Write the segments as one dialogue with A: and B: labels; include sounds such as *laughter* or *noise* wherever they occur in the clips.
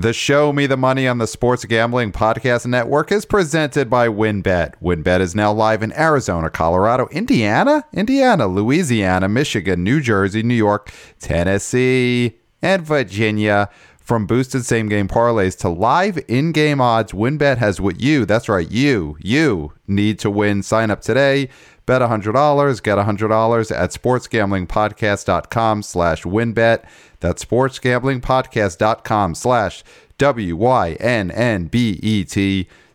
A: The Show Me the Money on the Sports Gambling Podcast Network is presented by WynnBET. WynnBET is now live in Arizona, Colorado, Indiana, Indiana, Louisiana, Michigan, New Jersey, New York, Tennessee, and Virginia. From boosted same game parlays to live in game odds, WynnBET has what you, that's right, you, you need to win. Sign up today. Bet $100, get $100 at sportsgamblingpodcast.com slash winbet. That's sportsgamblingpodcast.com slash W-Y-N-N-B-E-T.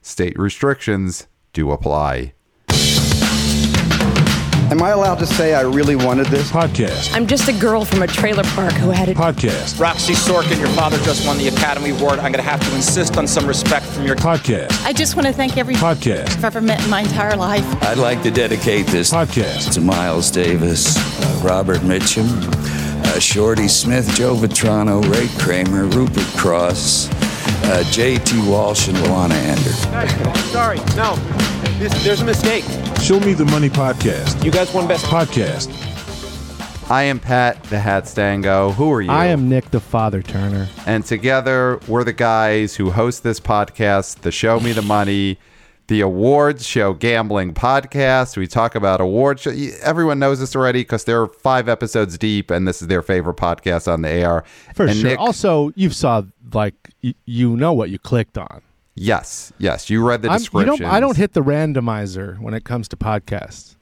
A: State restrictions do apply.
B: Am I allowed to say I really wanted this?
C: Podcast.
D: I'm just a girl from a trailer park who had a
C: Podcast.
E: Roxy Sorkin, your father just won the Academy Award. I'm going to have to insist on some respect from your.
C: Podcast.
F: I just want to thank every
C: Podcast.
F: I've ever met in my entire life.
G: I'd like to dedicate this
C: Podcast.
G: to Miles Davis, uh, Robert Mitchum, uh, Shorty Smith, Joe Vitrano, Ray Kramer, Rupert Cross, uh, J.T. Walsh, and Luana Ender.
H: Sorry, no. This, there's a mistake.
C: Show Me the Money Podcast.
H: You guys won best.
C: Podcast.
A: I am Pat the Hat Stango. Who are you?
I: I am Nick the Father Turner.
A: And together, we're the guys who host this podcast, the Show Me the Money, the awards show gambling podcast. We talk about awards. show. Everyone knows this already because they're five episodes deep, and this is their favorite podcast on the air.
I: For
A: and
I: sure.
A: Nick-
I: also, you saw like y- you know what you clicked on.
A: yes, yes, you read the description.
I: I don't hit the randomizer when it comes to podcasts.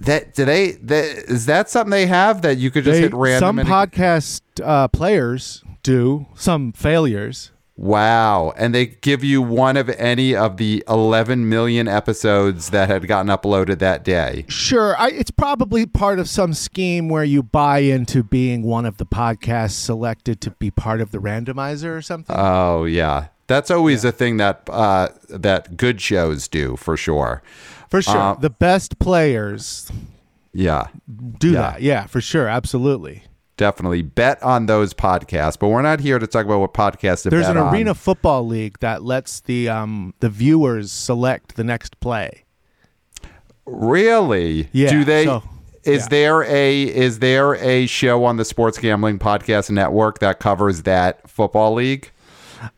A: that. Do they? That, is that something they have that you could just
I: They-
A: hit random?
I: some podcast uh, players do. Some failures.
A: Wow. And they give you one of any of the 11 million episodes that had gotten uploaded that day.
I: Sure, I, it's probably part of some scheme where you buy into being one of the podcasts selected to be part of the randomizer or something.
A: Oh, yeah. That's always a thing that uh, that good shows do for sure.
I: for sure,
A: uh,
I: the best players
A: Yeah,
I: do
A: Yeah.
I: that. Yeah, for sure, absolutely.
A: Definitely bet on those podcasts. But we're not here to talk about what podcasts to
I: There's an
A: on.
I: arena football league that lets the um the viewers select the next play.
A: Really?
I: Yeah,
A: Do they?
I: so-
A: is
I: yeah.
A: there a is there a show on the Sports Gambling Podcast Network that covers that football league?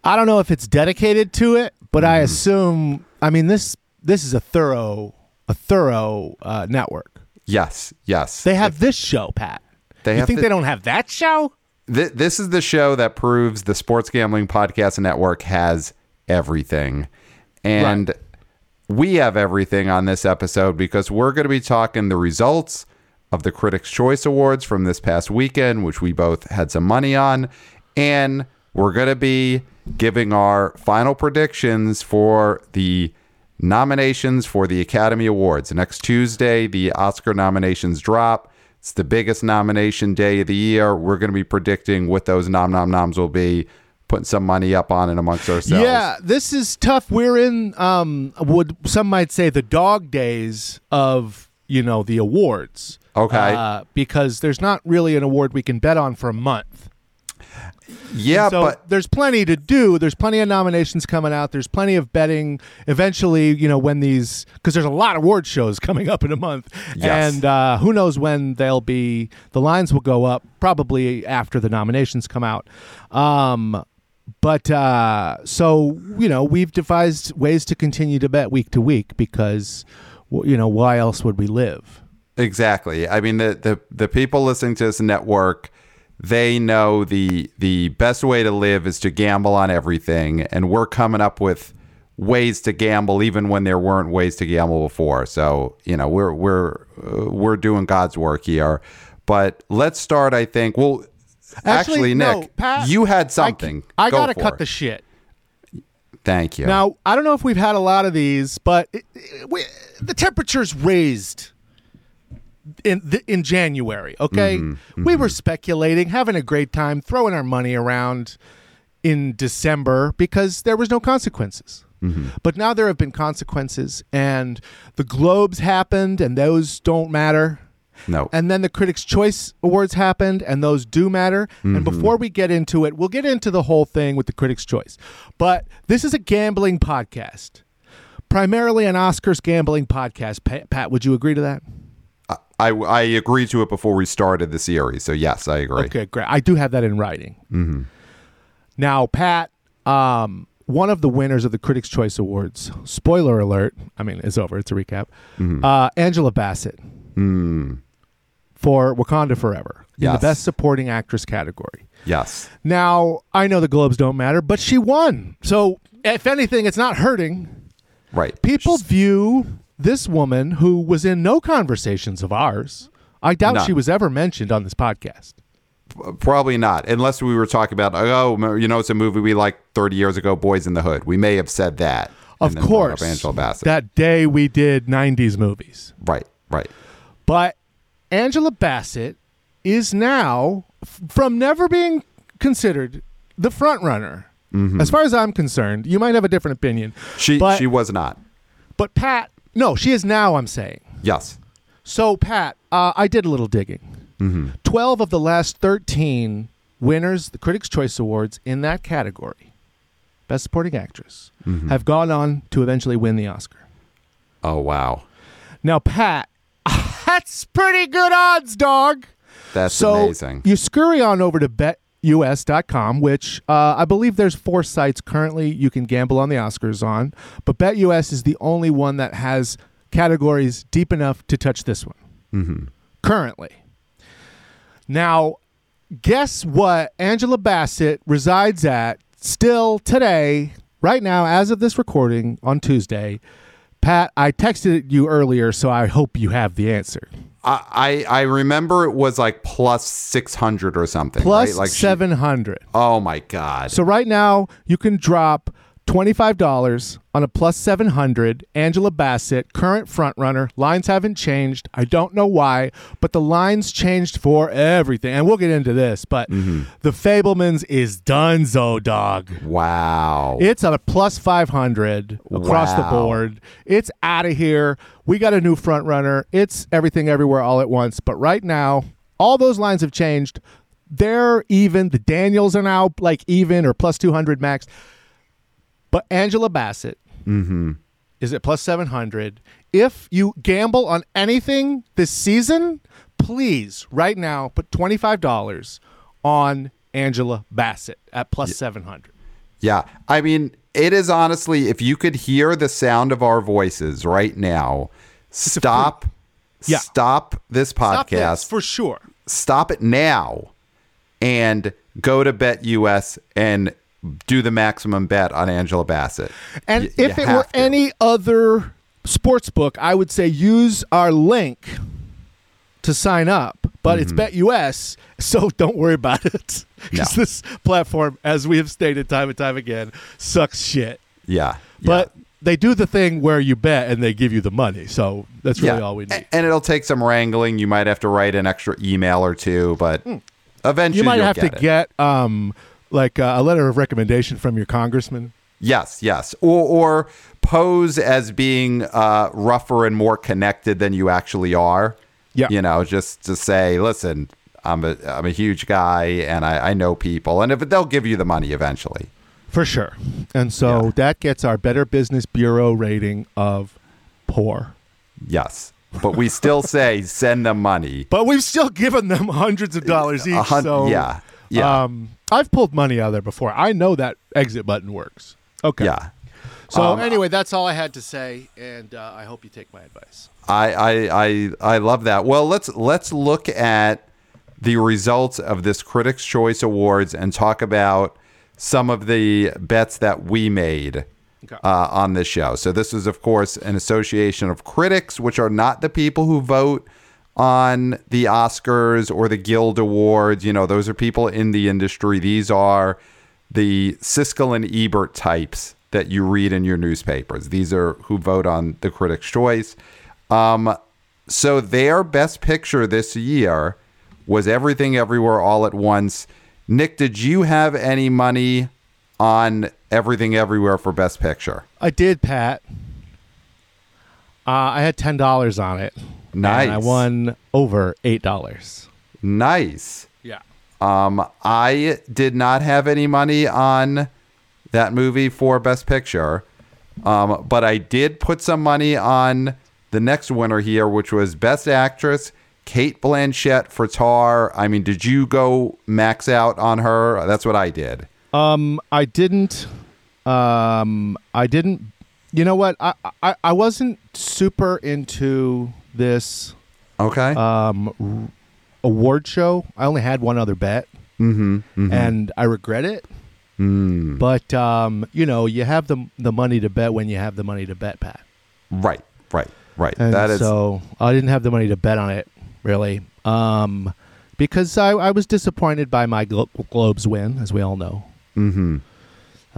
I: I don't know if it's dedicated to it, but
A: Mm-hmm.
I: I assume. I mean this this is a thorough a thorough uh, network.
A: Yes, yes.
I: They have this show, Pat.
A: They
I: you think
A: the-
I: they don't have that show?
A: Th- this is the show that proves the Sports Gambling Podcast Network has everything. And
I: Right.
A: we have everything on this episode because we're going to be talking the results of the Critics' Choice Awards from this past weekend, which we both had some money on. And we're going to be giving our final predictions for the nominations for the Academy Awards. Next Tuesday, the Oscar nominations drop. It's the biggest nomination day of the year. We're going to be predicting what those nom nom noms will be, putting some money up on it amongst ourselves.
I: Yeah, this is tough. We're in um would some might say the dog days of, you know, the awards.
A: Okay.
I: Uh, because there's not really an award we can bet on for a month.
A: Yeah,
I: so
A: but
I: there's plenty to do. There's plenty of nominations coming out. There's plenty of betting. Eventually, you know, when these because there's a lot of award shows *laughs* coming up in a month,
A: Yes.
I: and uh, who knows when they'll be. The lines will go up probably after the nominations come out. Um, but uh, so you know, we've devised ways to continue to bet week to week because you know why else would we live?
A: Exactly. I mean, the, the the people listening to this network, they know the the best way to live is to gamble on everything, and we're coming up with ways to gamble even when there weren't ways to gamble before. So you know, we're we're uh, we're doing God's work here. But let's start. I think. Well, actually,
I: no,
A: Nick,
I: Pat,
A: you had something.
I: I,
A: Go
I: gotta cut
A: it.
I: the shit.
A: Thank you.
I: Now, I don't know if we've had a lot of these, but it, it, we, the temperature's raised in the, in January. Okay,
A: Mm-hmm,
I: we were speculating, having a great time, throwing our money around in December because there was no consequences.
A: Mm-hmm.
I: But now there have been consequences, and the Globes happened, and those don't matter.
A: no.
I: And then the Critics' Choice Awards happened, and those do matter.
A: Mm-hmm.
I: And before we get into it, we'll get into the whole thing with the Critics' Choice. But this is a gambling podcast, primarily an Oscars gambling podcast. Pat, Pat would you agree to that?
A: I I agreed to it before we started the series. So yes, I agree.
I: Okay, great. I do have that in writing. Mm-hmm. Now, Pat, um, one of the winners of the Critics' Choice Awards, spoiler alert, I mean, it's over, it's a recap,
A: Mm-hmm.
I: uh, Angela Bassett for Wakanda Forever in the. Best Supporting Actress category.
A: Yes.
I: Now, I know the Globes don't matter, but she won. So, if anything, it's not hurting.
A: Right.
I: People view this woman who was in no conversations of ours. I doubt
A: None.
I: she was ever mentioned on this podcast.
A: Probably not, unless we were talking about, oh, you know, it's a movie we liked 30 years ago, Boyz n the Hood. We may have said that.
I: Of course.
A: Angela Bassett.
I: That day we did 90s movies.
A: right, right.
I: But Angela Bassett is now, from never being considered the front runner. Mm-hmm. As far as I'm concerned, you might have a different opinion.
A: She
I: but,
A: she was not.
I: but Pat, no, she is now. I'm saying.
A: Yes.
I: So Pat, uh, I did a little digging. Twelve of the last thirteen winners, the Critics' Choice Awards in that category, Best Supporting Actress, have gone on to eventually win the Oscar.
A: Oh, wow.
I: Now, Pat, *laughs* that's pretty good odds, dog.
A: That's
I: so
A: amazing.
I: you scurry on over to betus.com, which uh, I believe there's four sites currently you can gamble on the Oscars on, but BetUS is the only one that has categories deep enough to touch this one
A: Mm-hmm.
I: currently. Now, guess what? Angela Bassett resides at still today, right now, as of this recording on Tuesday. Pat, I texted you earlier, so I hope you have the answer.
A: I, I remember it was like plus 600 or something.
I: Plus
A: right? Like she-
I: 700.
A: oh, my God.
I: So right now you can drop $25 on a plus 700 Angela Bassett, current front runner. Lines haven't changed. I don't know why, but the lines changed for everything. And we'll get into this, but
A: Mm-hmm.
I: the Fabelmans is donezo, dog.
A: wow.
I: It's at a plus 500 across the board. It's out of here. We got a new front runner. It's everything everywhere all at once. But right now, all those lines have changed. They're even. The Daniels are now like even or plus 200 max. But Angela Bassett mm-hmm. is at plus 700. If you gamble on anything this season, please, right now, put $25 on Angela Bassett at plus 700.
A: Yeah. I mean, it is honestly, if you could hear the sound of our voices right now, stop.
I: Yeah.
A: Stop this
I: Stop this,
A: podcast.
I: for sure.
A: stop it now and go to BetUS and do the maximum bet on Angela Bassett.
I: And
A: Y-
I: if it were
A: to.
I: any other sports book, I would say use our link to sign up. But it's BetUS, so *laughs* don't worry about it. Because
A: Mm-hmm. No.
I: this platform, as we have stated time and time again, sucks shit.
A: yeah,
I: But they do the thing where you bet and they give you the money. So that's
A: yeah.
I: really all we need.
A: And it'll take some wrangling. You might have to write an extra email or two, but eventually
I: Hmm. You might have
A: get
I: to
A: it.
I: get um, like uh, a letter of recommendation from your congressman.
A: Yes, yes. Or, or pose as being uh, rougher and more connected than you actually are.
I: Yeah.
A: You know, just to say, listen, I'm a I'm a huge guy and I, I know people, and if they'll give you the money eventually.
I: For sure. And so
A: Yeah.
I: that gets our Better Business Bureau rating of poor.
A: Yes, but we still say send them money.
I: But we've still given them hundreds of dollars each.
A: Hun-
I: so
A: yeah, yeah.
I: Um, I've pulled money out of there before. I know that exit button works. Okay.
A: Yeah.
I: So
A: Um,
I: anyway, that's all I had to say, and uh, I hope you take my advice.
A: I, I I I love that. Well, let's let's look at the results of this Critics' Choice Awards and talk about some of the bets that we made
I: Okay.
A: uh, on this show. So this is, of course, an association of critics, which are not the people who vote on the Oscars or the Guild Awards. You know, those are people in the industry. These are the Siskel and Ebert types that you read in your newspapers. These are who vote on the Critics' Choice. Um, so their best picture this year was Everything Everywhere All at Once. Nick, did you have any money on Everything Everywhere for Best Picture?
I: I did, Pat. Uh, I had ten dollars on it.
A: Nice.
I: And I won over eight dollars.
A: Nice.
I: Yeah.
A: Um, I did not have any money on that movie for Best Picture, um, but I did put some money on the next winner here, which was Best Actress, Cate Blanchett for Tar. I mean, did you go max out on her? That's what I did.
I: Um, I didn't. Um, I didn't. You know what? I I, I wasn't super into this
A: Okay.
I: um r- award show. I only had one other bet,
A: mm-hmm.
I: and I regret it.
A: Mm.
I: But um, you know, you have the the money to bet when you have the money to bet, Pat.
A: Right. Right. Right.
I: And
A: that is.
I: so I didn't have the money to bet on it, really, um, because I, I was disappointed by my Glo- Globes win, as we all know.
A: mm-hmm.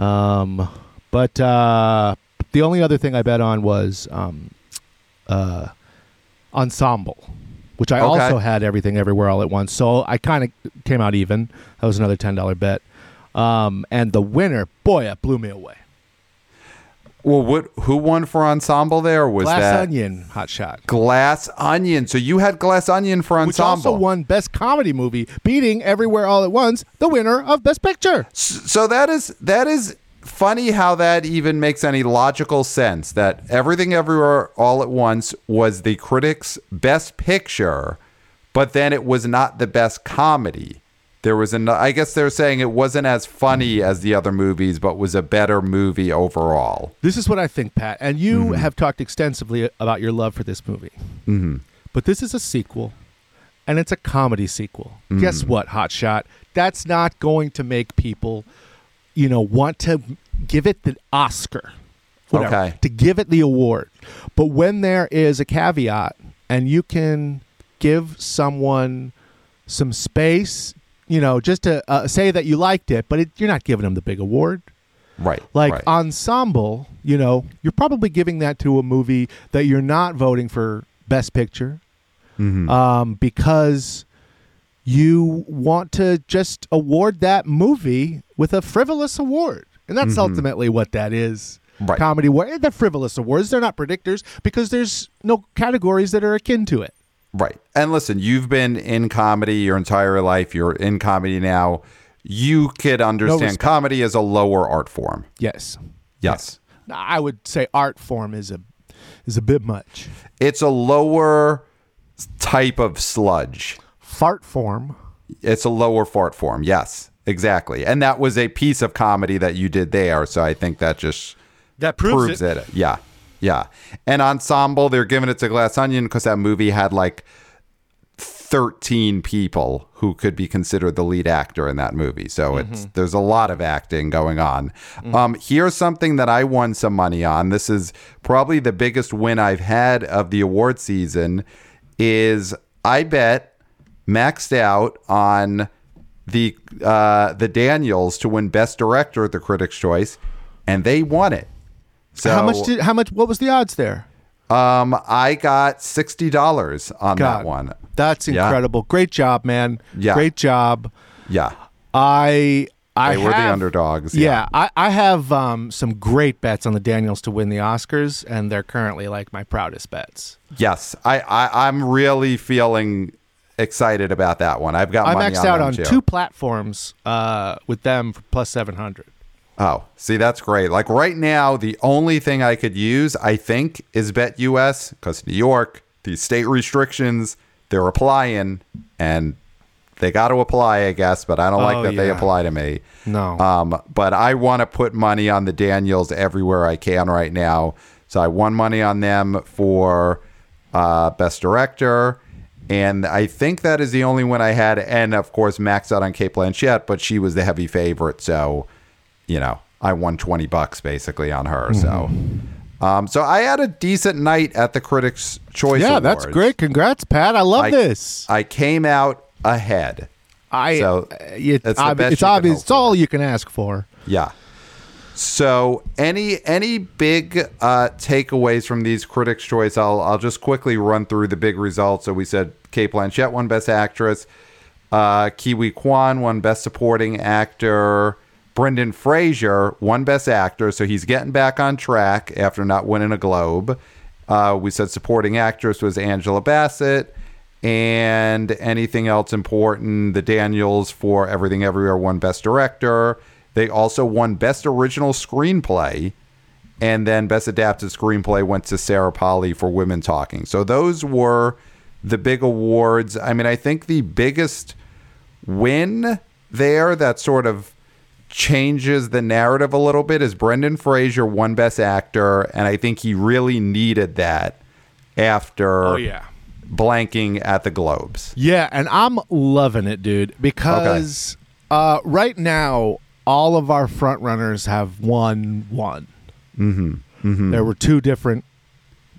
I: Um, but uh, the only other thing I bet on was um, uh, ensemble, which I
A: Okay.
I: also had everything everywhere all at once. So I kind of came out even. That was another ten dollar bet. Um, and the winner, boy, it blew me away.
A: Well, what? Who won for ensemble? There was
I: Glass
A: that
I: Onion, hot shot.
A: Glass Onion? So you had Glass Onion for ensemble, Which
I: also won Best Comedy Movie, beating Everywhere All at Once, the winner of Best Picture.
A: So that is that is funny how that even makes any logical sense that everything everywhere all at once was the critics best picture but then it was not the best comedy there was an i guess they're saying it wasn't as funny as the other movies but was a better movie overall
I: This is what I think, Pat. And you have talked extensively about your love for this movie. Mm-hmm. But this is a sequel, and it's a comedy sequel. Guess what, Hot Shot? That's not going to make people, you know, want to give it the Oscar. Whatever,
A: Okay.
I: To give it the award. But when there is a caveat, and you can give someone some space, you know, just to uh, say that you liked it, but it, you're not giving them the big award.
A: right
I: Like
A: right.
I: ensemble, you know, you're probably giving that to a movie that you're not voting for best picture,
A: Mm-hmm.
I: um, because you want to just award that movie with a frivolous award, and that's ultimately what that is.
A: Mm-hmm. Right.
I: Comedy award, they're frivolous awards. They're not predictors because there's no categories that are akin to it.
A: Right. And listen, you've been in comedy your entire life. You're in comedy now. You could understand
I: respect.
A: comedy as a lower art form.
I: Yes,
A: Yes.
I: I would say art form is a is a bit much.
A: It's a lower type of sludge.
I: Fart form.
A: It's a lower fart form. Yes, exactly. And that was a piece of comedy that you did there. So I think that just
I: That
A: proves it. Yeah. Yeah. And ensemble, they're giving it to Glass Onion because that movie had like 13 people who could be considered the lead actor in that movie. So it's there's a lot of acting going on. Um, here's something that I won some money on. This is probably the biggest win I've had of the award season is I bet maxed out on the uh, the Daniels to win Best Director at the Critics' Choice, and they won it. So
I: how much did how much? What was the odds there?
A: um, I got sixty dollars on that one.
I: That's
A: Yeah.
I: incredible. Great job, man.
A: Yeah.
I: Great job.
A: Yeah,
I: I I
A: They were the underdogs,
I: Yeah,
A: yeah.
I: I, I have um, some great bets on the Daniels to win the Oscars, and they're currently like my proudest bets.
A: yes. I, I I'm really feeling excited about that one. I've got
I: I maxed out on
A: too.
I: two platforms uh, with them for plus seven hundred.
A: Oh, see, that's great. Like right now, the only thing I could use, I think, is Bet US because New York, these state restrictions, they're applying and they got to apply, I guess, but I don't like
I: Oh,
A: that they apply to me.
I: No.
A: Um, but I want to put money on the Daniels everywhere I can right now. So I won money on them for uh, Best Director. And I think that is the only one I had. And of course, maxed out on Cate Blanchett, but she was the heavy favorite. So, you know, I won 20 bucks basically on her. So. Um, so I had a decent night at the Critics' Choice
I: yeah, that's great. Congrats, Pat. I love
A: I-
I: this.
A: I came out ahead.
I: I
A: so
I: it-
A: the
I: ob- it's obvious. It's all you can ask for.
A: Yeah. So any any big uh, takeaways from these Critics' Choice? I'll I'll just quickly run through the big results. So we said Cate Blanchett won Best Actress, uh, Ke Huy Quan won Best Supporting Actor, Brendan Fraser won Best Actor. So he's getting back on track after not winning a Globe. Uh, we said Supporting Actress was Angela Bassett. And anything else important? The Daniels for Everything Everywhere won Best Director. They also won Best Original Screenplay. And then Best Adapted Screenplay went to Sarah Polley for Women Talking. So those were the big awards. I mean, I think the biggest win there that sort of changes the narrative a little bit is Brendan Fraser won Best Actor, and I think he really needed that after
I: Oh yeah.
A: blanking at the Globes.
I: Yeah, and I'm loving it, dude, because uh, right now all of our front runners have won one. Mm-hmm. There were two different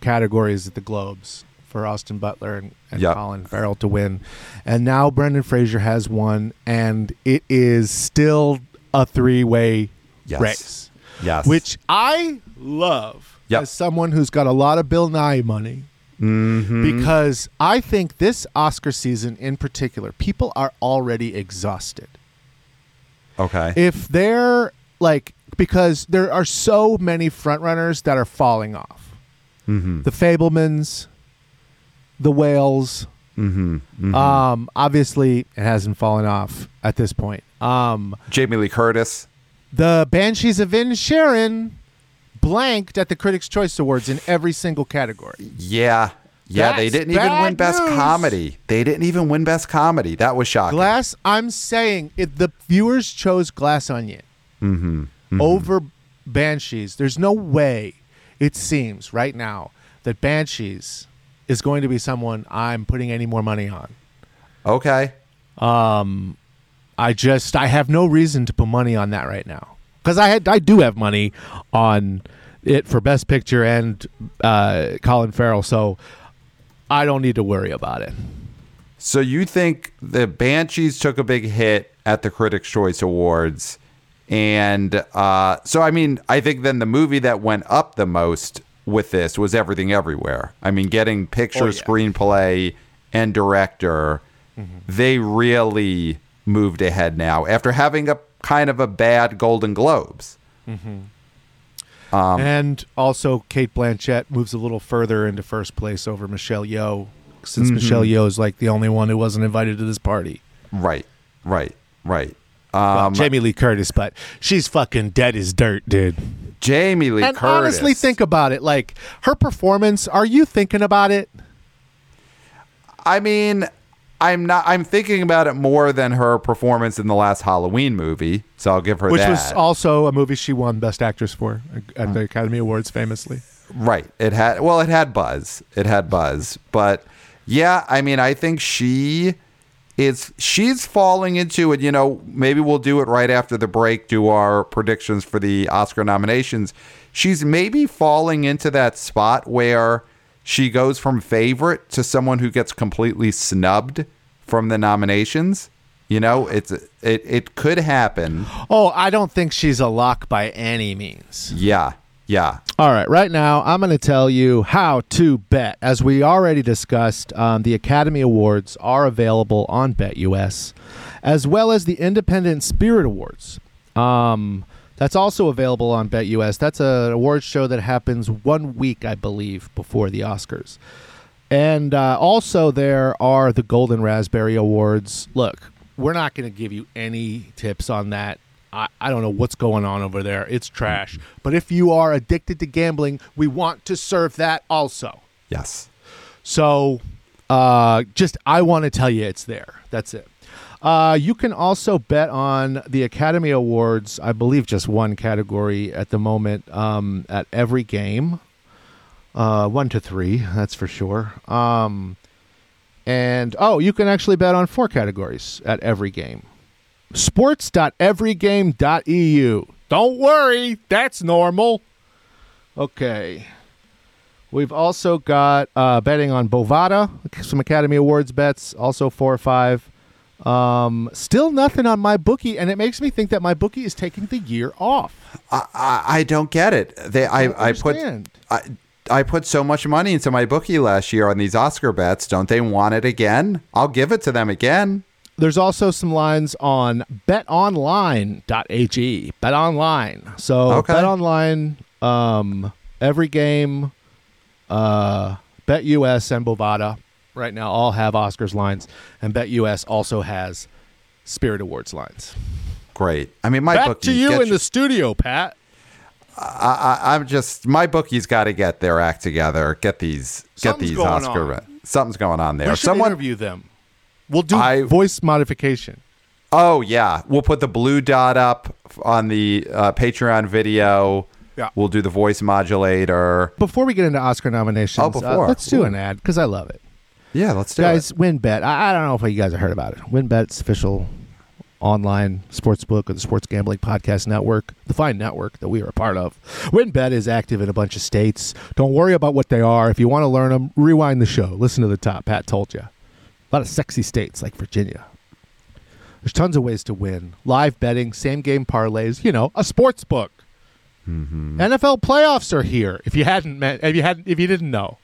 I: categories at the Globes for Austin Butler and, and
A: Yep.
I: Colin Farrell to win, and now Brendan Fraser has one, and it is still a three-way
A: Yes.
I: race,
A: Yes.
I: which I love
A: Yep.
I: as someone who's got a lot of Bill Nighy money
A: Mm-hmm.
I: because I think this Oscar season in particular, people are already exhausted.
A: Okay.
I: If they're like, because there are so many frontrunners that are falling off.
A: Mm-hmm.
I: The Fabelmans, the Whales.
A: Mm-hmm.
I: Um, obviously, it hasn't fallen off at this point. Um,
A: Jamie Lee Curtis.
I: the Banshees of Inisherin blanked at the Critics' Choice Awards in every single category.
A: Yeah. Yeah, they didn't even win Best
I: news.
A: Comedy. They didn't even win Best Comedy. That was shocking.
I: Glass, I'm saying it, the viewers chose Glass Onion over Banshees. There's no way, it seems right now, that Banshees is going to be someone I'm putting any more money on.
A: Okay.
I: Um, I just, I have no reason to put money on that right now because I had, I do have money on it for Best Picture and uh, Colin Farrell, so I don't need to worry about it.
A: So you think the Banshees took a big hit at the Critics' Choice Awards, and uh, so I mean, I think then the movie that went up the most with this was Everything Everywhere. I mean, getting picture,
I: Oh, yeah.
A: screenplay, and director,
I: Mm-hmm.
A: they really moved ahead now after having a kind of a bad Golden Globes. Um,
I: and also, Cate Blanchett moves a little further into first place over Michelle Yeoh, since
A: Mm-hmm.
I: Michelle Yeoh is like the only one who wasn't invited to this party.
A: Right, right, right.
I: Well,
A: Um,
I: Jamie Lee Curtis, but she's fucking dead as dirt, dude.
A: Jamie Lee
I: and
A: Curtis.
I: honestly, think about it. Like her performance. Are you thinking about it?
A: I mean, I'm not. I'm thinking about it more than her performance in the last Halloween movie. So I'll give her that.
I: Which
A: that.
I: was also a movie she won Best Actress for at the Academy Awards, famously.
A: right. It had. Well, it had buzz. It had buzz. But yeah, I mean, I think she is. She's falling into it. You know, maybe we'll do it right after the break. Do our predictions for the Oscar nominations. She's maybe falling into that spot where she goes from favorite to someone who gets completely snubbed from the nominations. You know, it's it it could happen.
I: Oh, I don't think she's a lock by any means.
A: Yeah. Yeah.
I: All right, right now I'm going to tell you how to bet. As we already discussed, um, the Academy Awards are available on BetUS, as well as the Independent Spirit Awards. Um, that's also available on BetUS. That's an awards show that happens one week, I believe, before the Oscars. And uh, also, there are the Golden Raspberry Awards. Look, we're not going to give you any tips on that. I, I don't know what's going on over there. It's trash. But if you are addicted to gambling, we want to serve that also.
A: Yes.
I: So, uh, just I want to tell you it's there. That's it. Uh, you can also bet on the Academy Awards. I believe just one category at the moment um, at every game. Uh, one to three, that's for sure. Um, and oh, you can actually bet on four categories at every game. Sports.everygame.eu. Don't worry, that's normal. Okay. We've also got uh, betting on Bovada, some Academy Awards bets, also four or five. Um, still nothing on my bookie, and it makes me think that my bookie is taking the year off.
A: I, I, I don't get it. They I,
I: don't
A: I put. I, I put so much money into my bookie last year on these Oscar bets. Don't they want it again? I'll give it to them again.
I: There's also some lines on betonline.ag. BetOnline. So
A: Okay.
I: BetOnline, um, every game, uh, BetUS and Bovada right now all have Oscars lines, and BetUS also has Spirit Awards lines.
A: Great. I mean, my
I: Back
A: bookie.
I: to you in
A: your-
I: the studio, Pat.
A: I, I, I'm just my bookie's got to get their act together. Get these. Get these Oscar.
I: on.
A: Something's going on there.
I: We should
A: Someone.
I: interview them. We'll do
A: I-
I: voice modification.
A: Oh yeah, we'll put the blue dot up on the uh, Patreon video.
I: Yeah.
A: we'll do the voice modulator.
I: Before we get into Oscar nominations,
A: Oh,
I: uh,
A: before.
I: let's do
A: Ooh.
I: an ad because I love it.
A: Yeah, let's do
I: guys,
A: it.
I: Guys, WynnBET. I, I don't know if you guys have heard about it. WynnBET's official online sports book of the Sports Gambling Podcast Network, the fine network that we are a part of. WynnBET is active in a bunch of states. Don't worry about what they are. If you want to learn them, rewind the show. Listen to the top. Pat told you. A lot of sexy states like Virginia. There's tons of ways to win. Live betting, same game parlays, you know, a sports book. Mm-hmm. NFL playoffs are here. If you hadn't met, if you hadn't, if you didn't know,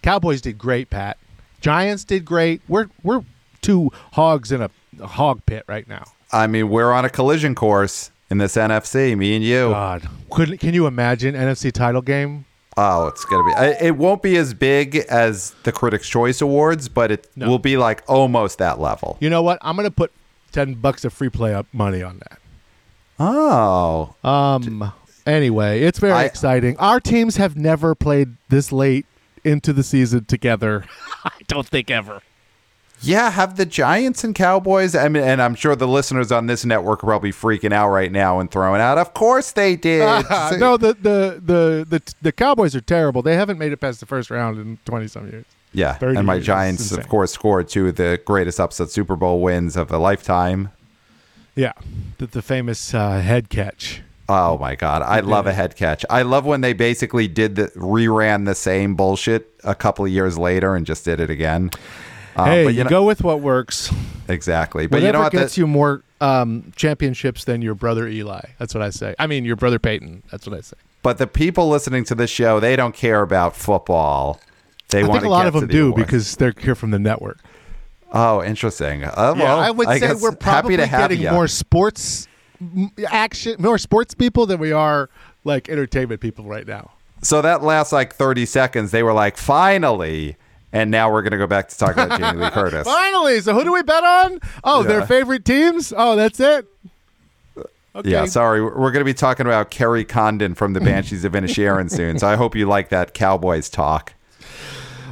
I: Cowboys did great. Pat, Giants did great. We're we're two hogs in a, a hog pit right now.
A: I mean, we're on a collision course in this NFC. Me and you.
I: God, couldn't can you imagine NFC title game?
A: Oh, it's gonna be. It won't be as big as the Critics' Choice Awards, but it
I: No.
A: will be like almost that level.
I: You know what? I'm gonna put ten bucks of free play up money on that.
A: Oh,
I: Um. Anyway, it's very
A: I-
I: exciting. Our teams have never played this late into the season together. *laughs* I don't think ever.
A: Yeah. Have the Giants and Cowboys. I mean, and I'm sure the listeners on this network are probably freaking out right now and throwing out. Of course they did. *laughs*
I: no, the, the the the the Cowboys are terrible. They haven't made it past the first round in twenty some years.
A: Yeah, and my
I: years.
A: Giants, of course, scored two of the greatest upset Super Bowl wins of a lifetime.
I: Yeah, the, the famous uh, head catch.
A: Oh my god, I love a head catch. I love when they basically did the reran the same bullshit a couple of years later and just did it again. Uh,
I: hey,
A: but
I: you,
A: know,
I: go with what works.
A: exactly. But
I: Whatever
A: you know what?
I: gets you more um, championships than your brother Eli. That's what I say. I mean, your brother Peyton. That's what I say.
A: but the people listening to this show, they don't care about football. They
I: I
A: want
I: think a lot of them
A: the
I: do
A: awards.
I: because they're here from the network.
A: Oh, interesting. Uh,
I: yeah,
A: well,
I: I would say we're probably
A: happy to have
I: getting
A: ya.
I: more sports action, more sports people than we are like entertainment people right now.
A: So that last like 30 seconds, they were like, finally. And now we're going to go back to talk about Jamie Lee *laughs* Curtis.
I: Finally, so who do we bet on? Oh, their favorite teams. Oh, that's it. Okay.
A: Yeah, sorry. We're going to be talking about Kerry Condon from the Banshees of Inisherin soon. So I hope you like that Cowboys talk.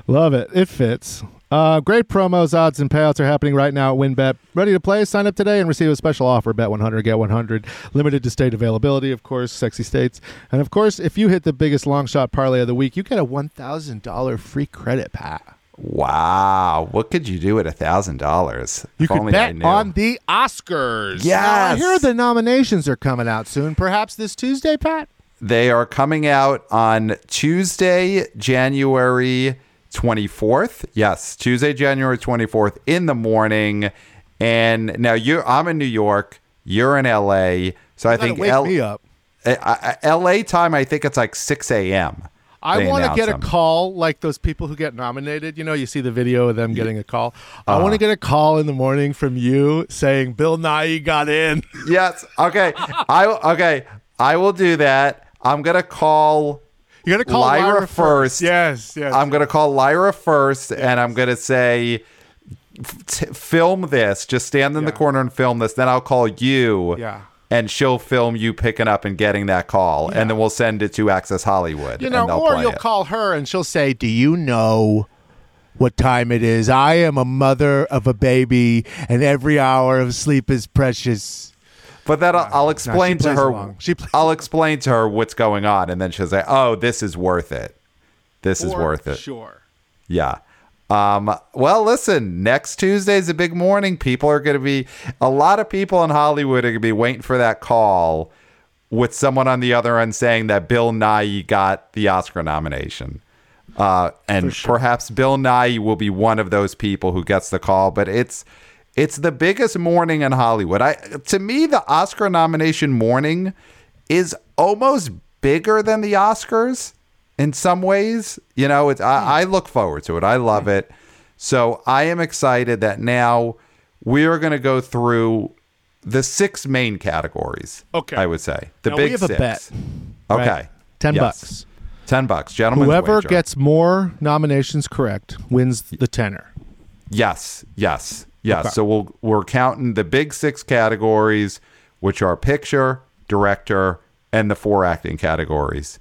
I: Love it. It fits. Uh, great promos, odds, and payouts are happening right now at WynnBET. Ready to play? Sign up today and receive a special offer. Bet 100, get 100. Limited to state availability, of course, sexy states. And of course, if you hit the biggest long shot parlay of the week, you get a $1,000 free credit, Pat.
A: Wow. What could you do at a $1,000?
I: You
A: If
I: could bet on the Oscars.
A: Yes.
I: Now, I hear the nominations are coming out soon. Perhaps this Tuesday, Pat?
A: They are coming out on Tuesday, January 24th. Yes, Tuesday, January 24th in the morning. And now you I'm in New York, you're in LA. So I think
I: wake
A: L-
I: me up.
A: I- I- LA time, I think it's like 6 a.m.
I: I want to get a call like those people who get nominated. You know, you see the video of them getting a call. I
A: Uh-huh.
I: want to get a call in the morning from you saying Bill Nighy got in.
A: Yes. Okay. I okay. I will do that. I'm gonna call.
I: You got to call
A: Lyra
I: Lyra,
A: first.
I: Yes, yes.
A: I'm gonna call Lyra first, and I'm gonna say, f- t- film this. Just stand in the corner and film this. Then I'll call you.
I: Yeah.
A: And she'll film you picking up and getting that call, and then we'll send it to Access Hollywood.
I: you know, or you'll
A: it.
I: call her and she'll say, "Do you know what time it is? I am a mother of a baby, and every hour of sleep is precious."
A: But then I'll, I'll explain to her.
I: along. She plays
A: I'll explain to her what's going on, and then she'll say, "Oh, this is worth it. This is worth it."
I: Sure.
A: Yeah. Um, well, listen, next Tuesday's a big morning. People are going to be, a lot of people in Hollywood are going to be waiting for that call with someone on the other end saying that Bill Nighy got the Oscar nomination. Uh, and perhaps Bill Nighy will be one of those people who gets the call, but it's, it's the biggest morning in Hollywood. I, to me, the Oscar nomination morning is almost bigger than the Oscars in some ways. You know, it's, I, hmm. I look forward to it. I love hmm. it. So I am excited that now we are going to go through the six main categories.
I: Okay.
A: I would say the
I: Now,
A: big
I: we have a bet,
A: Okay,
I: right? 10
A: Yes.
I: bucks.
A: Ten bucks, gentlemen.
I: Whoever gets more nominations correct wins the tenor.
A: Yes, yes, yes.
I: Okay.
A: So we'll we're counting the big six categories, which are picture, director, and the four acting categories.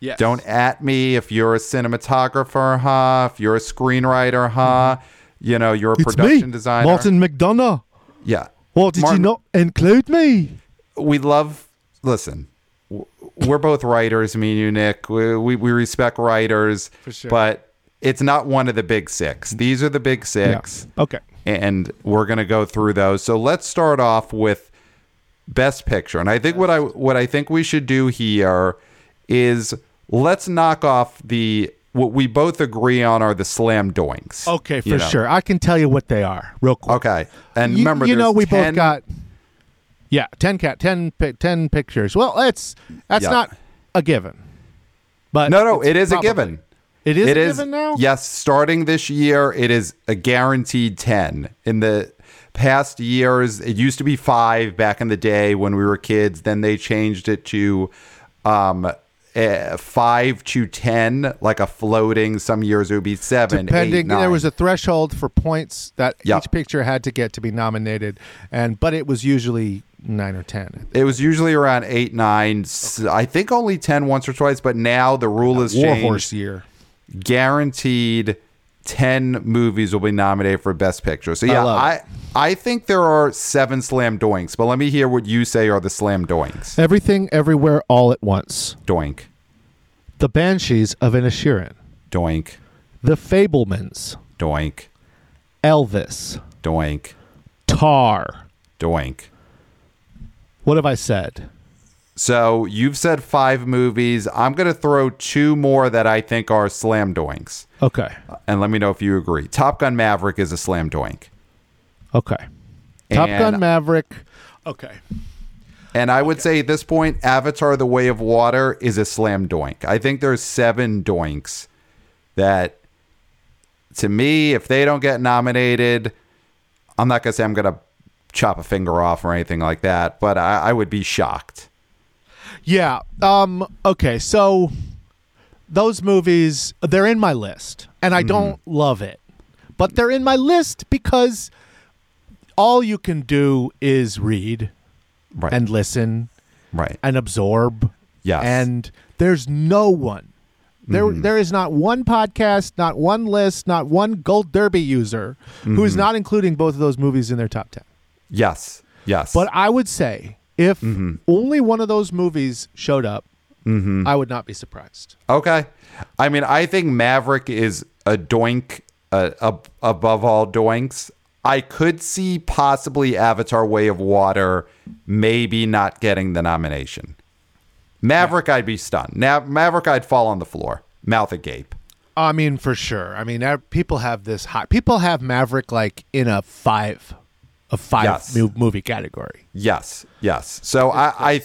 I: Yes.
A: Don't at me if you're a cinematographer, huh? If you're a screenwriter, huh? You know, you're a
I: It's
A: production
I: me,
A: designer.
I: Martin McDonagh.
A: Yeah.
I: Well, did
A: Martin-
I: you not include me?
A: we love listen we're both writers me and you nick we, we, we respect writers
I: For sure.
A: but it's not one of the big six these are the big six
I: Okay.
A: And we're going to go through those so let's start off with best picture and i think what i what i think we should do here is let's knock off the what we both agree on are the slam doinks
I: Okay, for
A: you know.
I: sure. I can tell you what they are real quick.
A: okay and
I: you,
A: remember
I: you know, we
A: 10
I: both got yeah, ten cat, 10, 10 pictures. Well, that's that's
A: Yeah.
I: not a given, but
A: no no it is
I: probably-
A: a given
I: It is
A: It
I: a
A: is
I: given now.
A: Yes, starting this year, it is a guaranteed 10. In the past years, it used to be five back in the day when we were kids. Then they changed it to um, eh, five to 10, like a floating. Some years it would be seven,
I: Depending,
A: eight,
I: there was a threshold for points that
A: Yeah.
I: each picture had to get to be nominated, and but it was usually nine or ten.
A: it was usually around eight, nine. I think only 10 once or twice, but now the rule has changed.
I: Warhorse year.
A: Guaranteed 10 movies will be nominated for best picture. So yeah, I
I: it.
A: I think there are 7 slam doinks, but let me hear what you say are the slam doinks.
I: Everything, everywhere, all at once.
A: Doink,
I: The Banshees of Inisherin.
A: doink,
I: The Fabelmans.
A: doink,
I: Elvis.
A: doink,
I: Tar.
A: doink.
I: What have I said?
A: So you've said 5 movies. I'm going to throw two more that I think are slam doinks.
I: Okay.
A: And let me know if you agree. Top Gun Maverick is a slam doink.
I: Okay. Top
A: And-
I: Gun Maverick. Okay.
A: And I would say at this point, Avatar: The Way of Water is a slam doink. I think there's seven doinks that, to me, if they don't get nominated, I'm not gonna say I'm gonna chop a finger off or anything like that, but I, I would be shocked.
I: Yeah. Um. Okay. So those movies, they're in my list, and. I don't love it, but they're in my list because all you can do is read
A: Right.
I: and listen
A: right.
I: and absorb.
A: Yes.
I: And there's no one. There, there is not one podcast, not one list, not one Gold Derby user who is
A: Mm-hmm.
I: not including both of those movies in their top 10.
A: yes. Yes.
I: But I would say if
A: Mm-hmm.
I: only one of those movies showed up,
A: Mm-hmm.
I: I would not be surprised.
A: Okay. I mean, I think Maverick is a doink uh, ab- above all doinks. I could see possibly Avatar Way of Water maybe not getting the nomination. Maverick, I'd be stunned. Now, Maverick, I'd fall on the floor, mouth agape.
I: I mean, for sure. I mean, people have this high. People have Maverick like in a five, a five
A: Yes.
I: mo- movie category.
A: Yes, yes. So I, I,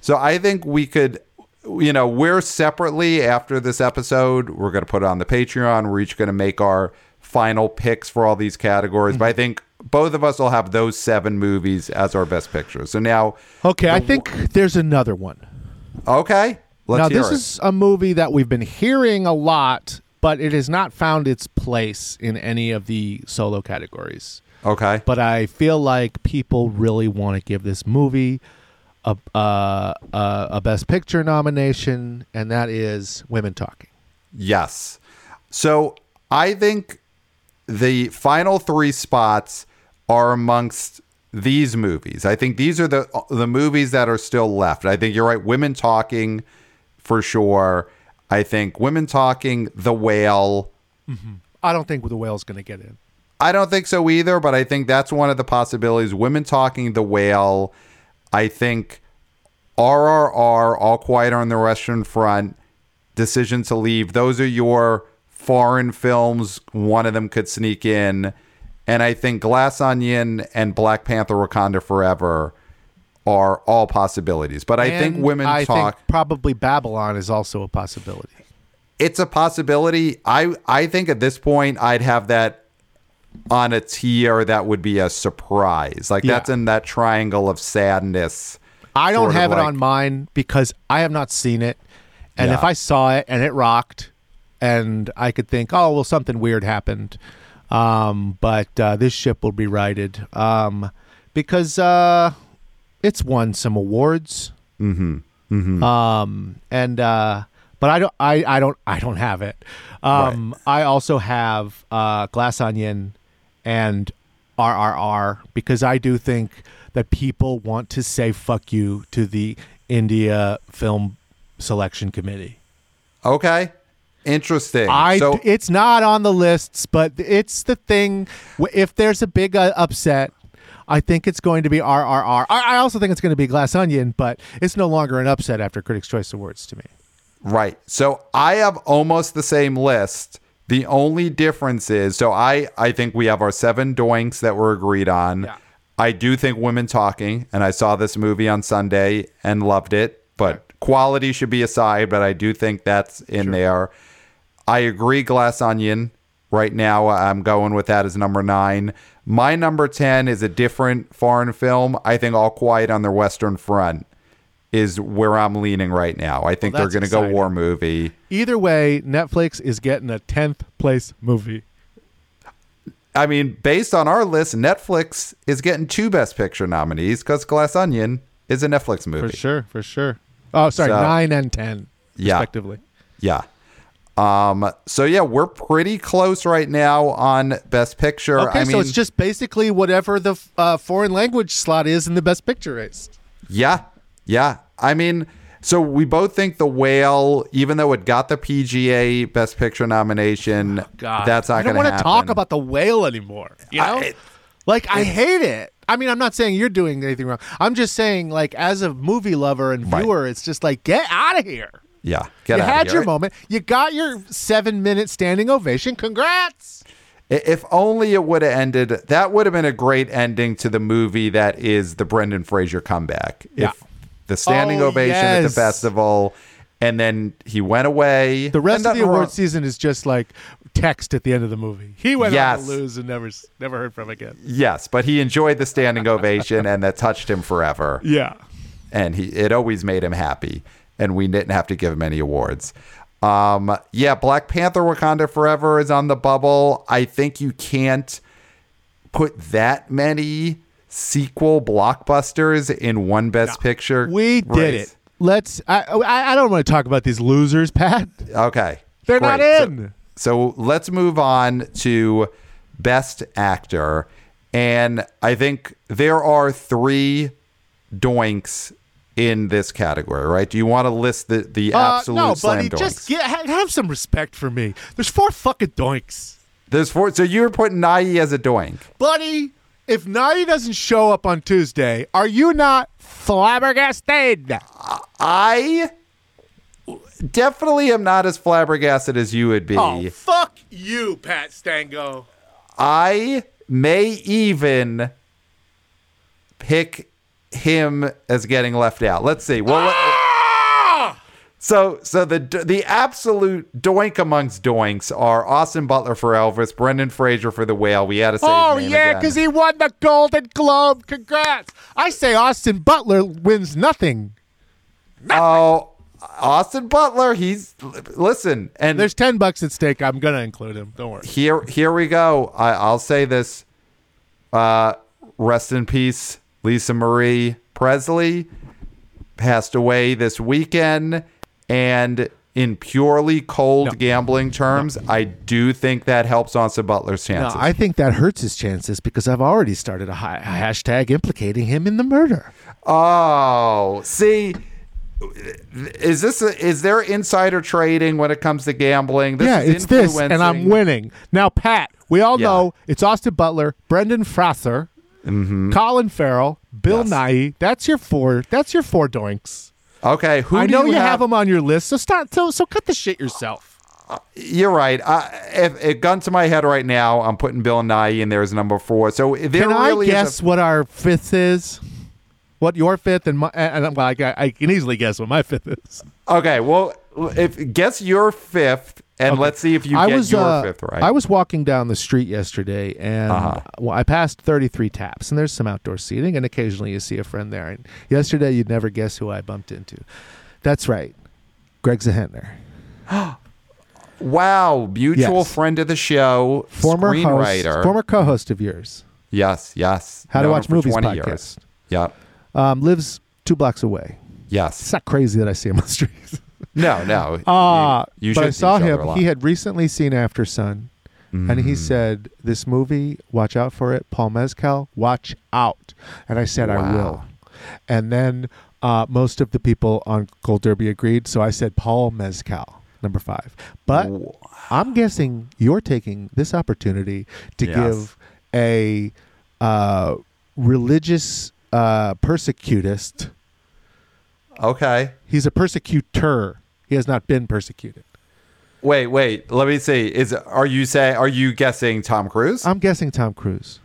A: so I think we could, you know, we're separately after this episode. We're going to put it on the Patreon. We're each going to make our final picks for all these categories. But I mm-hmm. think both of us will have those seven movies as our best pictures. So now,
I: Okay, I think there's another one.
A: okay, let's
I: now, this
A: it.
I: is a movie that we've been hearing a lot, but it has not found its place in any of the solo categories.
A: Okay,
I: But I feel like people really want to give this movie a, uh, a, a Best Picture nomination, and that is Women Talking.
A: Yes. So I think the final three spots are amongst these movies. I think these are the the movies that are still left. I think you're right. Women Talking, for sure. I think Women Talking, The Whale.
I: I don't think the whale's going to get in.
A: I don't think so either, but I think that's one of the possibilities. Women Talking, The Whale. I think RRR, All Quiet on the Western Front, Decision to Leave. Those are your foreign films. One of them could sneak in. And I think Glass Onion and Black Panther Wakanda Forever are all possibilities. But I think Women
I: I
A: Talk.
I: think probably Babylon is also a possibility.
A: it's a possibility. I I think at this point I'd have that on a tier that would be a surprise. Like
I: Yeah.
A: that's in that triangle of sadness.
I: I don't have it
A: like-
I: on mine because I have not seen it. And if I saw it and it rocked, and I could think, oh, well, something weird happened. Um, but uh, this ship will be righted um, because uh, it's won some awards. Mm-hmm. Mm-hmm. Um, and uh, but I don't, I, I don't, I don't have it. Um, I also have uh, Glass Onion and RRR because I do think that people want to say fuck you to the India Film Selection Committee.
A: Okay. Interesting.
I: I
A: so
I: it's not on the lists, but it's the thing. If there's a big uh, upset, I think it's going to be RRR. I I also think it's going to be Glass Onion, but it's no longer an upset after Critics' Choice Awards to me.
A: Right. So I have almost the same list. The only difference is so I I think we have our seven doinks that were agreed on.
I: Yeah.
A: I do think women talking, and I saw this movie on Sunday and loved it, but quality should be aside, but I do think that's in there. I agree Glass Onion. Right now I'm going with that as number 9. My number 10 is a different foreign film. I think All Quiet on the Western Front is where I'm leaning right now. I think
I: Well,
A: they're going to go war movie.
I: Either way, Netflix is getting a 10th place movie.
A: I mean, based on our list, Netflix is getting two Best Picture nominees because Glass Onion is a Netflix movie.
I: For sure, for sure. Oh, sorry,
A: So-
I: 9 and 10
A: Yeah.
I: respectively.
A: Yeah. Um. So yeah, we're pretty close right now on Best Picture.
I: Okay,
A: I mean,
I: so it's just basically whatever the uh, foreign language slot is in the best picture race.
A: yeah, yeah. I mean, so we both think the whale, even though it got the PGA Best Picture nomination, oh, that's not going to happen.
I: I don't
A: going to
I: want to talk about the whale anymore. You know,
A: I-
I: like I hate it. I mean, I'm not saying you're doing anything wrong. I'm just saying, like, as a movie lover and
A: Right.
I: viewer, it's just like get out of here.
A: Yeah, get
I: you
A: outta
I: had
A: here.
I: your moment. You got your seven minute standing ovation. Congrats.
A: If only it would have ended. That would have been a great ending to the movie that is the Brendan Fraser comeback.
I: Yeah.
A: If the standing
I: Oh,
A: ovation at the festival, and then he went away.
I: The rest of the award
A: wrong-
I: season is just like text at the end of the movie. He went on to lose and never never heard from again.
A: Yes, but he enjoyed the standing ovation, and that touched him forever.
I: Yeah.
A: and he it always made him happy and we didn't have to give him any awards um yeah black panther wakanda forever is on the bubble i think you can't put that many sequel blockbusters in one best picture
I: We did it. Let's. I, I I don't want to talk about these losers, Pat.
A: okay
I: They're not
A: great. So-
I: in.
A: so let's move on to best actor and i think there are three doinks in this category right do you want to list the the
I: Uh,
A: absolute
I: no,
A: slam
I: buddy,
A: doinks
I: just get, have some respect for me. There's four fucking doinks,
A: There's four. So you're putting Nighy as a doink.
I: buddy. If Nighy doesn't show up on Tuesday, are you not flabbergasted?
A: I definitely am not as flabbergasted as you would be.
I: Oh, fuck you, Pat Stango.
A: I may even pick him as getting left out. Let's see. Well, let-
I: Ah!
A: So so the the absolute doink amongst doinks are Austin Butler for Elvis, Brendan Fraser for The Whale. We had to say.
I: Oh yeah, because he won the Golden Globe. Congrats! I say Austin Butler wins nothing.
A: Oh, Austin Butler. He's listen, and
I: There's ten bucks at stake. I'm gonna include him. Don't worry.
A: here here we go. I, I'll say this. Uh, rest in peace, Lisa Marie Presley passed away this weekend, and in purely cold gambling terms, I do think that helps Austin Butler's
I: No,
A: chances.
I: I think that hurts his chances because I've already started a, hi- a hashtag implicating him in the murder.
A: oh, see. Is this a, is there insider trading when it comes to gambling? This
I: yeah,
A: is
I: it's this, and I'm winning. Now, Pat, we all
A: Yeah.
I: know it's Austin Butler, Brendan Fraser, Colin Farrell, Bill
A: Mm-hmm. Yes.
I: Nighy. That's your four. That's your four doinks.
A: Okay, who
I: I know you, have,
A: have
I: them on your list, so stop. So, so cut the shit yourself.
A: Uh, you're right. I, if it gun to my head right now, I'm putting Bill Nighy in there as number four. So there
I: Can
A: really
I: I guess
A: a,
I: what our fifth is? What your fifth and my and and- well, I, I can easily guess what my fifth is.
A: okay. Well, if guess your fifth, and
I: Okay.
A: let's see if you
I: I
A: get
I: was
A: your
I: uh,
A: fifth right.
I: I was walking down the street yesterday, and
A: Uh-huh.
I: well, I passed 33 taps, and there's some outdoor seating, and occasionally you see a friend there. And yesterday, you'd never guess who I bumped into. That's right, Greg Zahentner, *gasps*
A: wow, mutual
I: Yes.
A: friend of the show,
I: former host, former co-host of yours.
A: yes, yes.
I: How to Watch Movies
A: 20
I: podcast.
A: Years. Yep.
I: Um, lives two blocks away.
A: Yes.
I: It's not crazy that I see him on the street.
A: No, no. *laughs*
I: Ah,
A: you, you
I: but I saw him. He had recently seen Aftersun, and
A: Mm-hmm.
I: he said, "This movie, watch out for it, Paul Mescal, watch out." And I said, "I will." And then uh, most of the people on Gold Derby agreed, so I said Paul Mescal, number five. But I'm guessing you're taking this opportunity to
A: Yes.
I: give a uh, religious uh, persecutist.
A: Okay.
I: He's a persecutor. He has not been persecuted.
A: Wait, wait. Let me see. Is are you say are you guessing Tom Cruise?
I: I'm guessing Tom Cruise.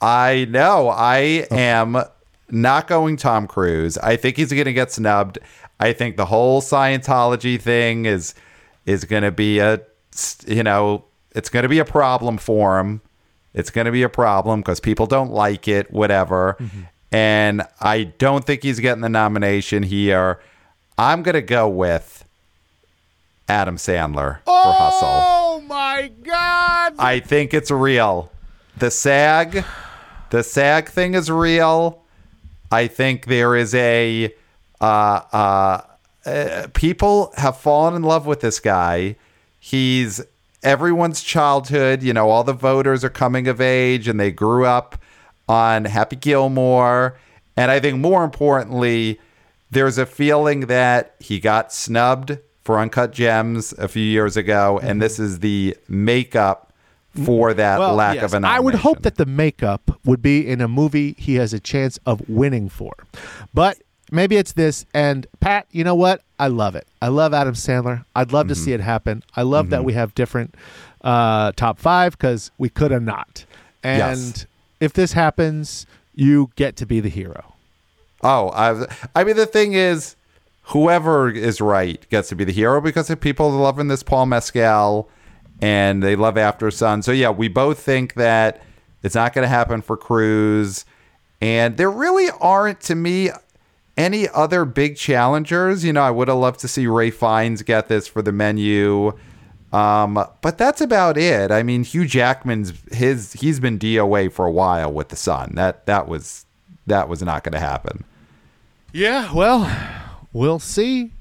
A: I know. I am not going Tom Cruise. I think he's going to get snubbed. I think the whole Scientology thing is is going to be a you know, it's going to be a problem for him. It's going to be a problem because people don't like it, whatever. Mm-hmm. And I don't think he's getting the nomination here. I'm going to go with Adam Sandler for Hustle.
I: Oh my God!
A: I think it's real. The SAG, the SAG thing is real. I think there is a uh, uh, uh, people have fallen in love with this guy. He's everyone's childhood. You know, all the voters are coming of age and they grew up on Happy Gilmore. And I think more importantly, there's a feeling that he got snubbed for Uncut Gems a few years ago, and this is the makeup for that
I: Well,
A: lack
I: yes,
A: of an.
I: I would hope that the makeup would be in a movie he has a chance of winning for. But maybe it's this. And Pat, you know what? I love it. I love Adam Sandler. I'd love to
A: Mm-hmm.
I: see it happen. I love that we have different uh, top five because we could have not. And
A: Yes.
I: if this happens, you get to be the hero.
A: Oh, I, I mean, the thing is, whoever is right gets to be the hero because if people are loving this Paul Mescal and they love Aftersun. So, yeah, we both think that it's not going to happen for Cruise. And there really aren't, to me, any other big challengers. You know, I would have loved to see Ralph Fiennes get this for the menu. Um, but that's about it. I mean, Hugh Jackman's his he's been DOA for a while with the Son. That that was that was not going to happen.
I: Yeah, well, we'll see.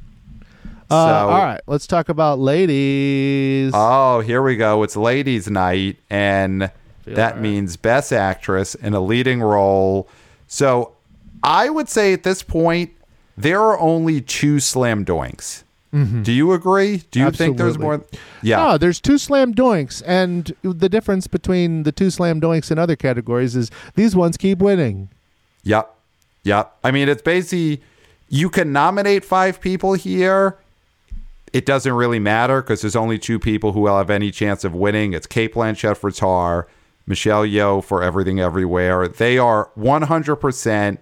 A: So,
I: Uh, all right, let's talk about ladies.
A: Oh, here we go. It's ladies' night, and that
I: right.
A: means best actress in a leading role. So I would say at this point, there are only two slam doinks. Do you agree? Do you think there's
I: Mm-hmm.
A: More? Yeah.
I: No, there's two slam doinks, and the difference between the two slam doinks in other categories is these ones keep winning.
A: Yep. Yep. I mean, it's basically you can nominate five people here. It doesn't really matter because there's only two people who will have any chance of winning. It's Cate Blanchett for Tar, Michelle Yeoh for Everything Everywhere. They are 100%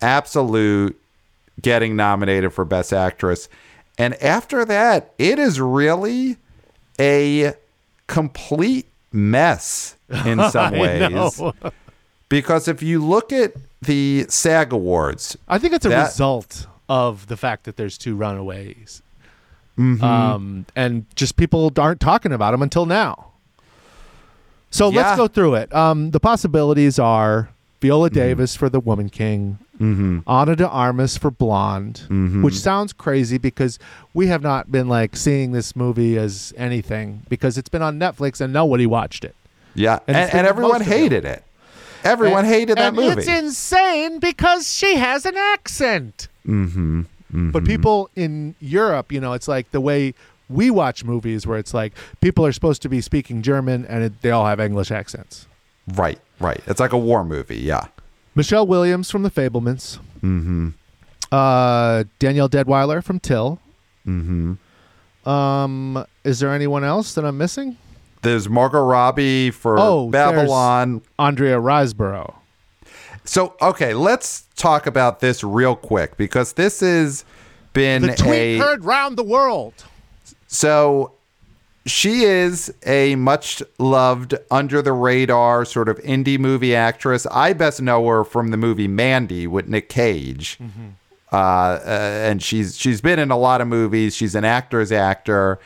A: absolute getting nominated for Best Actress. And after that, it is really a complete mess in *laughs* some ways. Because if you look at the SAG Awards,
I: I think it's a
A: That-
I: result of the fact that there's two runaways,
A: Mm-hmm.
I: um, and just people aren't talking about them until now. So
A: Yeah.
I: let's go through it. Um, the possibilities are Viola
A: Mm-hmm.
I: Davis for The Woman King, Ana de Armas for Blonde,
A: Mm-hmm.
I: which sounds crazy because we have not been like seeing this movie as anything because it's been on Netflix and nobody watched it.
A: yeah,
I: And
A: and, and, everyone hated it. Everyone
I: And-
A: hated that
I: and
A: movie.
I: It's insane because she has an accent. Mm-hmm, But people in Europe, you know, it's like the way we watch movies where it's like people are supposed to be speaking German and it, they all have English accents.
A: right, right. It's like a war movie. Yeah.
I: Michelle Williams from The Fabelmans. Mm-hmm. Uh, Danielle Deadwyler from Till. Mm-hmm. Um, is there anyone else that I'm missing?
A: There's Margot Robbie for
I: Oh,
A: Babylon.
I: Andrea Riseborough.
A: So, okay, let's talk about this real quick because this has been
I: The tweet
A: a
I: heard round the world.
A: So she is a much loved, under the radar sort of indie movie actress. I best know her from the movie Mandy with Nick Cage. Uh, uh, and she's she's been in a lot of movies. She's an actor's actor,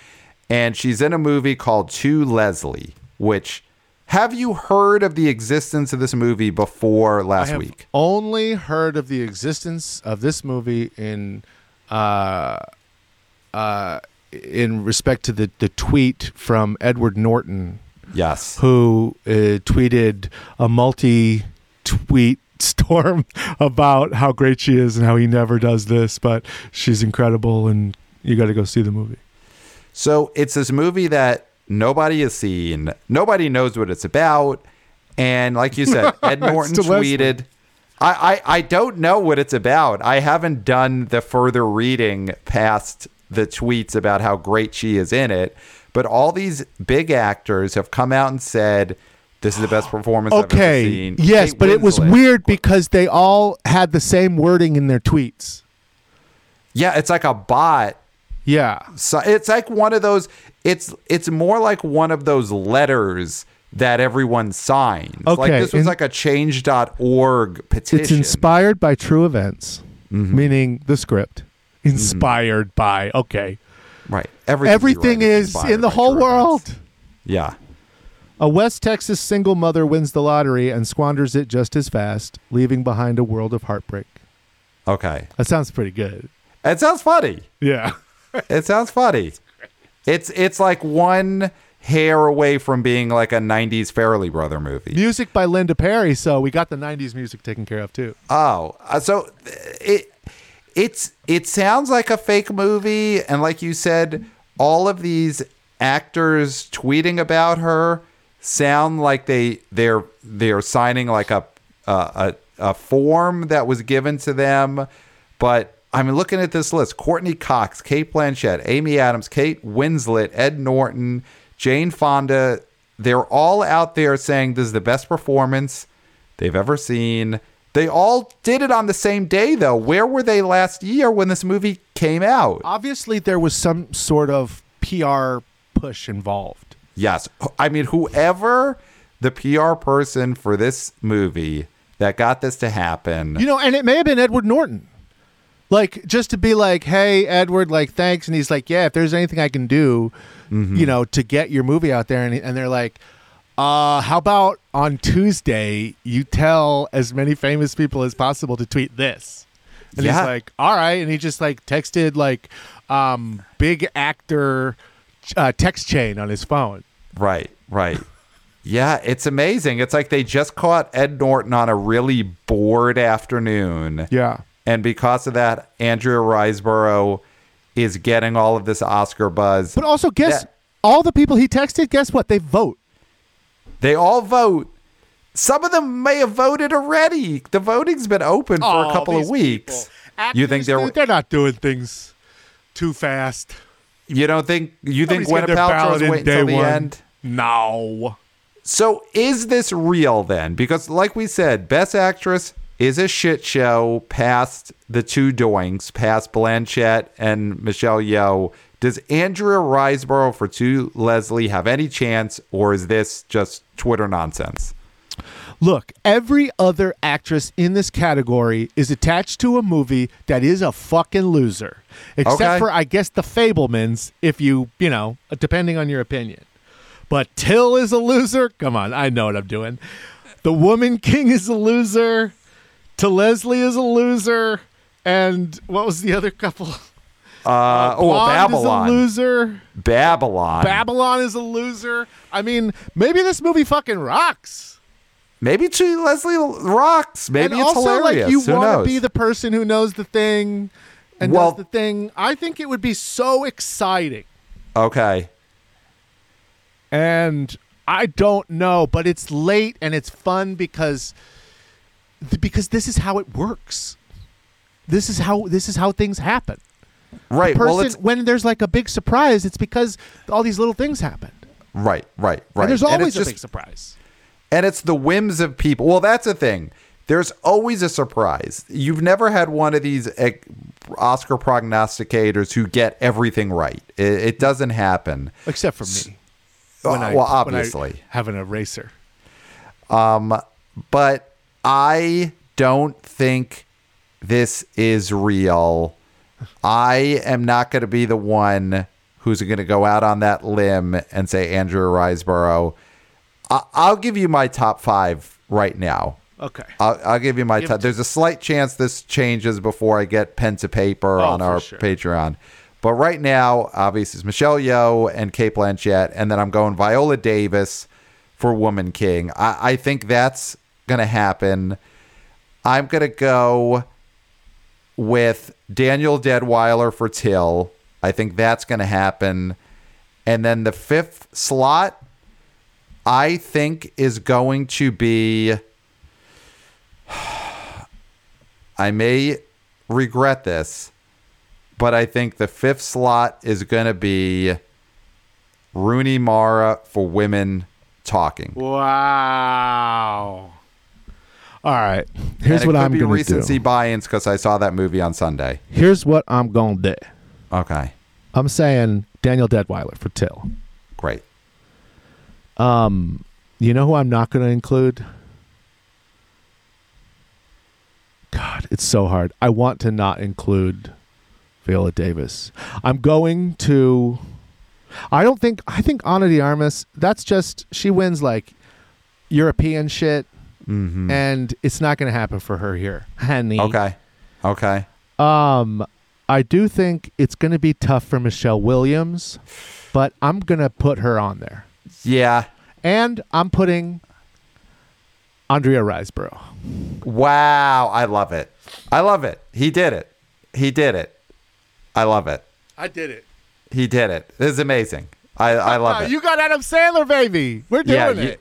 A: and she's in a movie called To Leslie. Which have you heard of the existence of this movie before last week?
I: only heard of the existence of this movie in uh uh in respect to the the tweet from Edward Norton
A: Yes.
I: who uh, tweeted a multi tweet *laughs* storm about how great she is and how he never does this, but she's incredible and you got to go see the movie.
A: So it's this movie that nobody has seen. Nobody knows what it's about. And like you said, *laughs* Ed Norton tweeted. I, I, I don't know what it's about. I haven't done the further reading past the tweets about how great she is in it. But all these big actors have come out and said this is the best performance I've ever
I: Okay.
A: seen.
I: Yes,
A: Kate
I: but it was weird because they all had the same wording in their tweets.
A: Yeah, it's like a bot
I: Yeah.
A: So it's like one of those. It's it's more like one of those letters that everyone signs.
I: Okay.
A: like this was
I: in-
A: like a Change.org petition.
I: It's inspired by true events,
A: Mm-hmm.
I: meaning the script. Inspired by, okay.
A: right. Everything,
I: Everything is in the whole world.
A: events. Yeah.
I: A West Texas single mother wins the lottery and squanders it just as fast, leaving behind a world of heartbreak.
A: Okay.
I: That sounds pretty good.
A: It sounds funny.
I: Yeah.
A: It sounds funny. It's it's like one hair away from being like a '90s Farrelly Brother movie.
I: music by Linda Perry, so we got the 90s music taken care of too.
A: Oh, uh, so it it's it sounds like a fake movie, and like you said, all of these actors tweeting about her sound like they they're they're signing like a a a, a form that was given to them, but. I'm looking at this list: Courteney Cox, Cate Blanchett, Amy Adams, Kate Winslet, Ed Norton, Jane Fonda. They're all out there saying this is the best performance they've ever seen. They all did it on the same day, though. Where were they last year when this movie came out?
I: Obviously, there was some sort of PR push involved.
A: Yes. I mean, whoever the PR person for this movie that got this to happen.
I: You know, and it may have been Edward Norton. Like, just to be like, hey, Edward, like, thanks. And he's like, yeah, if there's anything I can do, you know, to get your movie out there. And, and they're like, uh, how about on Tuesday, you tell as many famous people as possible to tweet this? And
A: Yeah.
I: he's like, all right. And he just like texted like um, big actor uh, text chain on his phone.
A: Right, right. Yeah, it's amazing. It's like they just caught Ed Norton on a really bored afternoon.
I: Yeah.
A: And because of that, Andrea Riseborough is getting all of this Oscar buzz.
I: But also, guess
A: That-
I: all the people he texted, guess what? They vote.
A: They all vote. Some of them may have voted already. The voting's been open for a
I: Oh,
A: couple of weeks. You think they're
I: they're not doing things too fast.
A: you don't think you think
I: Nobody's getting
A: Gwyneth
I: their
A: Paltrow's
I: ballot in
A: waiting
I: day
A: until the
I: one.
A: end?
I: No.
A: So is this real then? Because like we said, Best Actress is a shit show past the two doings, past Blanchett and Michelle Yeoh. Does Andrea Riseborough for To Leslie have any chance, or is this just Twitter nonsense?
I: Look, every other actress in this category is attached to a movie that is a fucking loser. Except
A: Okay.
I: for, I guess, the Fabelmans, if you, you know, depending on your opinion. But Till is a loser. Come on, I know what I'm doing. The Woman King is a loser. To Leslie is a loser. And what was the other couple?
A: Uh, oh, Babylon.
I: is a loser.
A: Babylon.
I: Babylon is a loser. I mean, maybe this movie fucking rocks.
A: Maybe To Leslie rocks. Maybe
I: and
A: it's
I: also,
A: hilarious.
I: like, you want to be the person who knows the thing and
A: Well-
I: does the thing. I think it would be so exciting.
A: okay.
I: And I don't know, but it's late and it's fun because th- because this is how it works. This is how this is how things happen.
A: Right.
I: Person,
A: well, it's
I: when there's like a big surprise, it's because all these little things happened.
A: right, right, right.
I: And there's always a
A: just-
I: big surprise.
A: and it's the whims of people. Well, that's the thing. There's always a surprise. You've never had one of these Oscar prognosticators who get everything right. It, it doesn't happen.
I: Except for me.
A: Uh,
I: When I-
A: well,
I: when I
A: obviously.
I: have an eraser.
A: but I don't think this is real. I am not going to be the one who's going to go out on that limb and say Andrew Riseborough. I- I'll give you my top five right now.
I: Okay.
A: I'll, I'll give you my
I: Give
A: top. There's a slight chance this changes before I get pen to paper
I: Oh,
A: on our
I: sure.
A: Patreon. But right now, obviously, it's Michelle Yeoh and Cate Blanchett, and then I'm going Viola Davis, for Woman King. I, I think that's to happen. I'm to go with Daniel Deadwyler for Till. I think that's to happen. And then the fifth slot, I think, is going to be. *sighs* I may regret this, but I think the fifth slot is going to be Rooney Mara for women talking.
I: Wow. All right. Here's what I'm going to do.
A: recency buy-ins because I saw that movie on Sunday.
I: Here's what I'm going to do.
A: Okay,
I: I'm saying Daniel Deadwyler for Till.
A: great.
I: Um, you know who I'm not going to include? God, it's so hard. I want to not include Viola Davis. I'm going to. I don't think. I think Ana de Armas. That's just she wins like European shit, and it's not going to happen for her here, *laughs* honey.
A: Okay, okay.
I: Um, I do think it's going to be tough for Michelle Williams, but I'm going to put her on there.
A: Yeah.
I: And I'm putting Andrea Riseborough.
A: Wow, I love it. I love it. He did it. He did it. I love it.
I: I did it.
A: He did it. This is amazing. I, I love *laughs* it.
I: You got Adam Sandler, baby. We're doing
A: yeah,
I: it.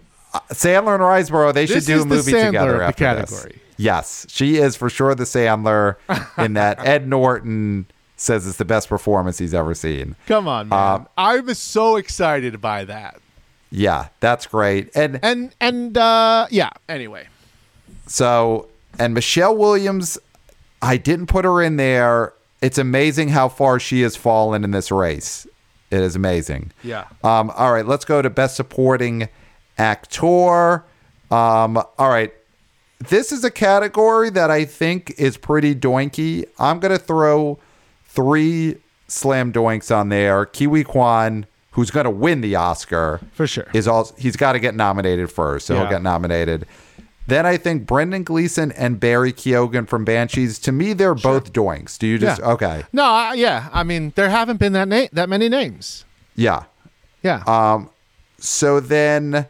A: Sandler and Riseborough, they
I: This
A: should do a movie together after
I: category.
A: this. Yes, she is for sure the Sandler in *laughs* that Ed Norton says it's the best performance he's ever seen.
I: Come on, man.
A: Um,
I: I'm so excited by that.
A: Yeah, that's great. And
I: And and uh yeah, anyway.
A: So, and Michelle Williams, I didn't put her in there. It's amazing how far she has fallen in this race. It is amazing.
I: Yeah.
A: Um, all right, let's go to Best Supporting Actor. Um, all right. This is a category that I think is pretty doinky. I'm going to throw three slam doinks on there. Ke Huy Quan, who's going to win the Oscar,
I: For sure.
A: is also he's got to get nominated first, so
I: Yeah.
A: he'll get nominated. Then I think Brendan Gleeson and Barry Keoghan from Banshees. To me, they're both doinks. Do you just
I: Yeah.
A: okay?
I: No, I, yeah. I mean, there haven't been that na- that many names.
A: Yeah.
I: Yeah.
A: Um, so then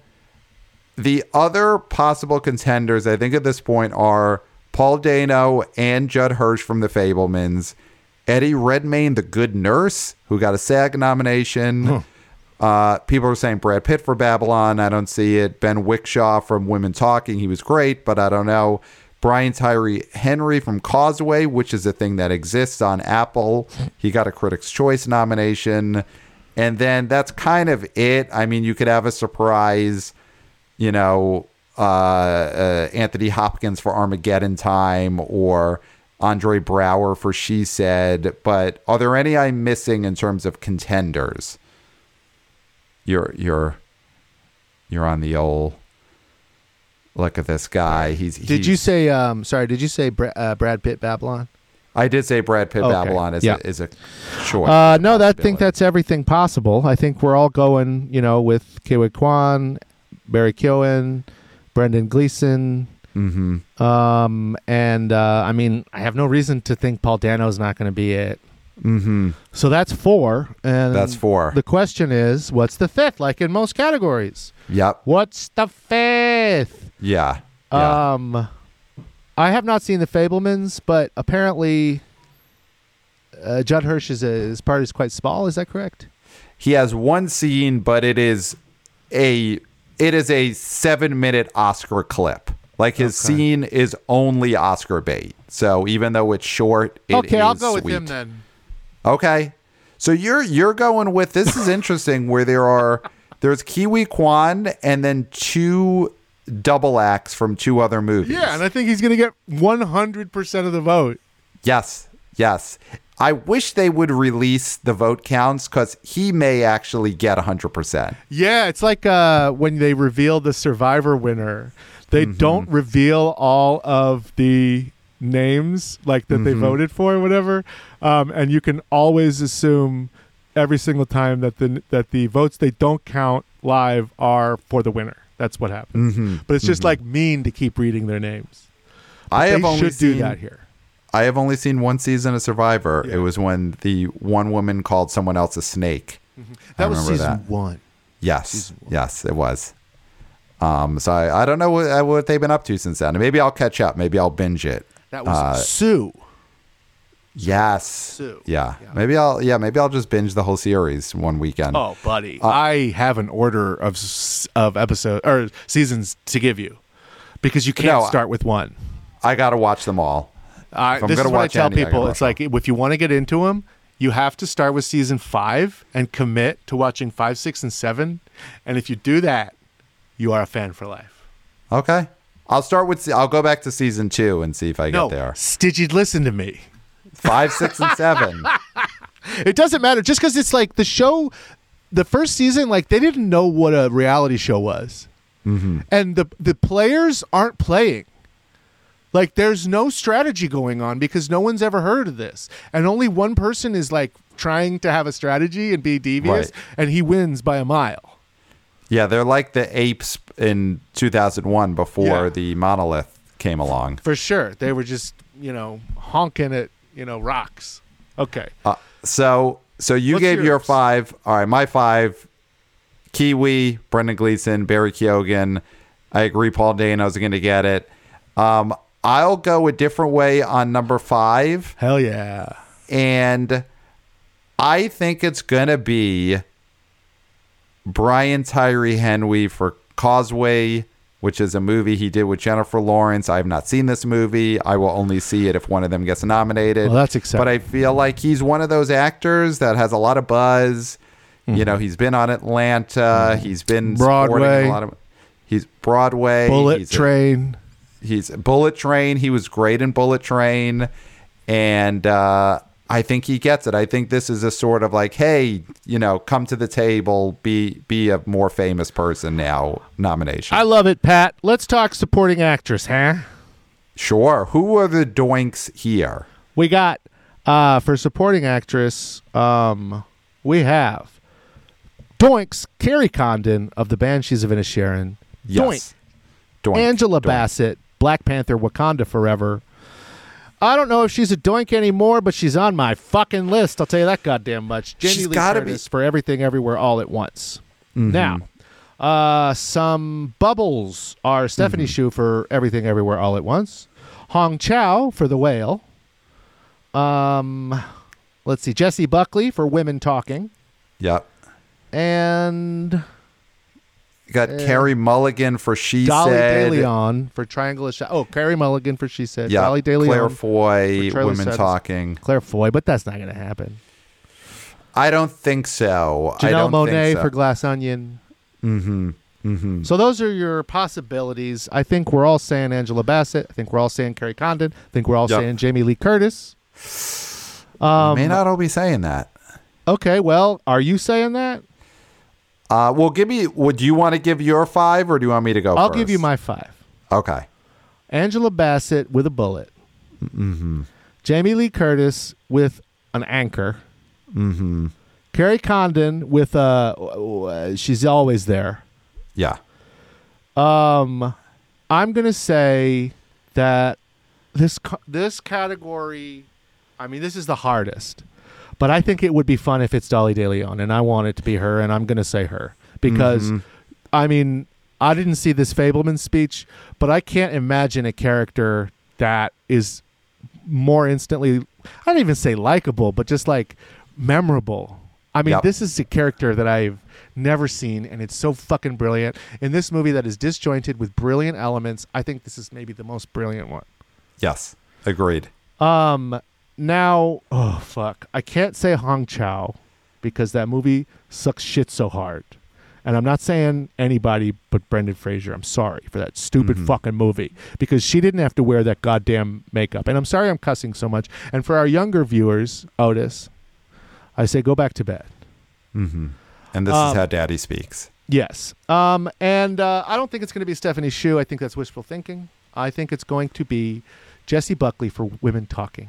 A: the other possible contenders, I think at this point, are Paul Dano and Judd Hirsch from The Fabelmans, Eddie Redmayne, the good nurse, who got a SAG nomination. Uh, people are saying Brad Pitt for Babylon. I don't see it. Ben Whishaw from Women Talking. He was great, but I don't know. Brian Tyree Henry from Causeway, which is a thing that exists on Apple. He got a Critics' Choice nomination. And then that's kind of it. I mean, you could have a surprise, you know, uh, uh, Anthony Hopkins for Armageddon Time or Andre Braugher for She Said. But are there any I'm missing in terms of contenders? You're you're you're on the old look at this guy. He's
I: did
A: he's-
I: you say um sorry, did you say uh, Brad Pitt Babylon?
A: I did say Brad Pitt
I: Okay.
A: Babylon is
I: Yeah.
A: a, is a choice.
I: Uh, no, that think that's everything possible. I think we're all going, you know, with Ke Huy Quan, Barry Keoghan, Brendan Gleeson. Mm-hmm. Um, and uh, I mean, I have no reason to think Paul Dano's not going to be it. Mm-hmm. So that's four, and
A: That's four.
I: The question is, what's the fifth? Like in most categories,
A: Yep.
I: what's the fifth?
A: Yeah. Yeah.
I: Um, I have not seen the Fabelmans, but apparently, uh, Judd Hirsch is his part is quite small. Is that correct?
A: he has one scene, but it is a it is a seven minute Oscar clip. Like his scene is only Oscar bait. So even though it's short, it
I: okay, I'll go with him then.
A: Okay. So you're you're going with this is interesting where there are there's Ke Huy Quan and then two double acts from two other movies.
I: Yeah, and I think he's going to get 100% of the vote.
A: Yes, yes. I wish they would release the vote counts because he may actually get 100%.
I: Yeah, it's like uh, when they reveal the Survivor winner, they don't reveal all of the names like that they voted for or whatever, um, and you can always assume every single time that the that the votes they don't count live are for the winner. That's what happens. But it's just like mean to keep reading their names.
A: I
I: they
A: have only
I: should do that here.
A: I have only seen one season of Survivor. It was when the one woman called someone else a snake. I
I: That was season
A: that.
I: one.
A: Yes, yes, it was. Um, so I, I don't know what, uh, what they've been up to since then. Maybe I'll catch up. Maybe I'll binge it.
I: That was
A: Uh,
I: Sue.
A: Yes.
I: Sue.
A: Yeah. Maybe I'll yeah, maybe I'll just binge the whole series one weekend.
I: Oh, buddy, I have an order of of episode or seasons to give you because you can't
A: No,
I: start with one.
A: I got to watch them all.
I: Uh, this is what I tell
A: any,
I: people. It's like if you want to get into them, you have to start with season five and commit to watching five, six, and seven. And if you do that, you are a fan for life.
A: Okay. I'll start with I'll go back to season 2 and see if I
I: No,
A: get there.
I: you listen to me?
A: 5, 6 and 7. *laughs*
I: It doesn't matter just because it's like the show, the first season, like they didn't know what a reality show was,
A: Mm-hmm.
I: and the the players aren't playing. Like there's no strategy going on because no one's ever heard of this, and only one person is like trying to have a strategy and be devious,
A: Right.
I: and he wins by a mile.
A: Yeah, they're like the apes in 2001 before
I: Yeah.
A: the monolith came along.
I: For sure, they were just you know honking at you know rocks. Okay,
A: Uh, so so you
I: What's
A: gave your 5. All right, my 5 Ke Huy, Brendan Gleeson, Barry Keoghan. I agree Paul Dano's going to get it. Um I'll go a different way on number 5.
I: hell yeah.
A: and I think it's gonna be Brian Tyree Henry for Causeway, which is a movie he did with Jennifer Lawrence. I have not seen this movie. I will only see it if one of them gets nominated.
I: Well, that's exciting.
A: But I feel like he's one of those actors that has a lot of buzz. You mm-hmm. know, he's been on Atlanta. Mm-hmm. He's been
I: Broadway.
A: A lot of, he's Broadway.
I: Bullet
A: he's a-
I: train.
A: He's Bullet Train. He was great in Bullet Train, and uh, I think he gets it. I think this is a sort of like, hey, you know, come to the table, be be a more famous person now. Nomination.
I: I love it, Pat. Let's talk supporting actress, huh?
A: sure. Who are the doinks here?
I: We got uh for supporting actress, um we have Doinks, Kerry Condon of the Banshees of Inisherin.
A: Yes. Doink.
I: Angela
A: Doink.
I: Bassett, Black Panther Wakanda Forever. I don't know if she's a doink anymore, but she's on my fucking list. I'll tell you that goddamn much. Jamie
A: She's
I: Lee
A: gotta be-
I: Curtis for Everything Everywhere All at Once.
A: Mm-hmm.
I: Now, uh, some bubbles are Stephanie
A: Mm-hmm.
I: Hsu for Everything Everywhere All at Once, Hong Chau for The Whale. Um, let's see, Jessie Buckley for Women Talking,
A: Yep.
I: and
A: Got Carey Mulligan for She
I: Dolly
A: Said.
I: De Leon for Triangle of Shadow. Oh, Carey Mulligan for She Said.
A: Yeah.
I: Dolly De Leon.
A: Claire Foy, Women. Talking.
I: Claire Foy, but that's not going to happen.
A: I don't think so. I
I: Janelle
A: don't
I: Monet
A: so.
I: for Glass Onion. Mm-hmm. Mm-hmm. So those are your possibilities. I think we're all saying Angela Bassett. I think we're all saying Kerry Condon. I think we're all
A: Yep.
I: saying Jamie Lee Curtis.
A: May not all be saying that.
I: Okay, well, are you saying that?
A: Uh, well, give me. Would you want to give your five, or do you want me to go?
I: I'll
A: first?
I: give you my five.
A: Okay.
I: Angela Bassett with a bullet. Mm-hmm. Jamie Lee Curtis with an anchor. Mm-hmm. Kerry Condon with a. Uh, she's always there.
A: Yeah.
I: Um, I'm gonna say that this this category. I mean, this is the hardest, but I think it would be fun if it's Dolly De Leon, and I want it to be her, and I'm gonna say her because, I mean, I didn't see this Fabelman speech, but I can't imagine a character that is more instantly. I don't even say likable, but just like memorable. I mean,
A: Yep.
I: this is a character that I've never seen, and it's so fucking brilliant. In this movie that is disjointed with brilliant elements, I think this is maybe the most brilliant one.
A: Yes. Agreed.
I: Um, now, oh fuck, I can't say Hong Chau because that movie sucks shit so hard. And I'm not saying anybody but Brendan Fraser. I'm sorry for that stupid fucking movie because she didn't have to wear that goddamn makeup. And I'm sorry I'm cussing so much. And for our younger viewers, Otis, I say go back to bed. Mm-hmm.
A: And this
I: Um,
A: is how Daddy speaks.
I: Yes. Um, and uh, I don't think it's going to be Stephanie Hsu. I think that's wishful thinking. I think it's going to be Jessie Buckley for Women Talking.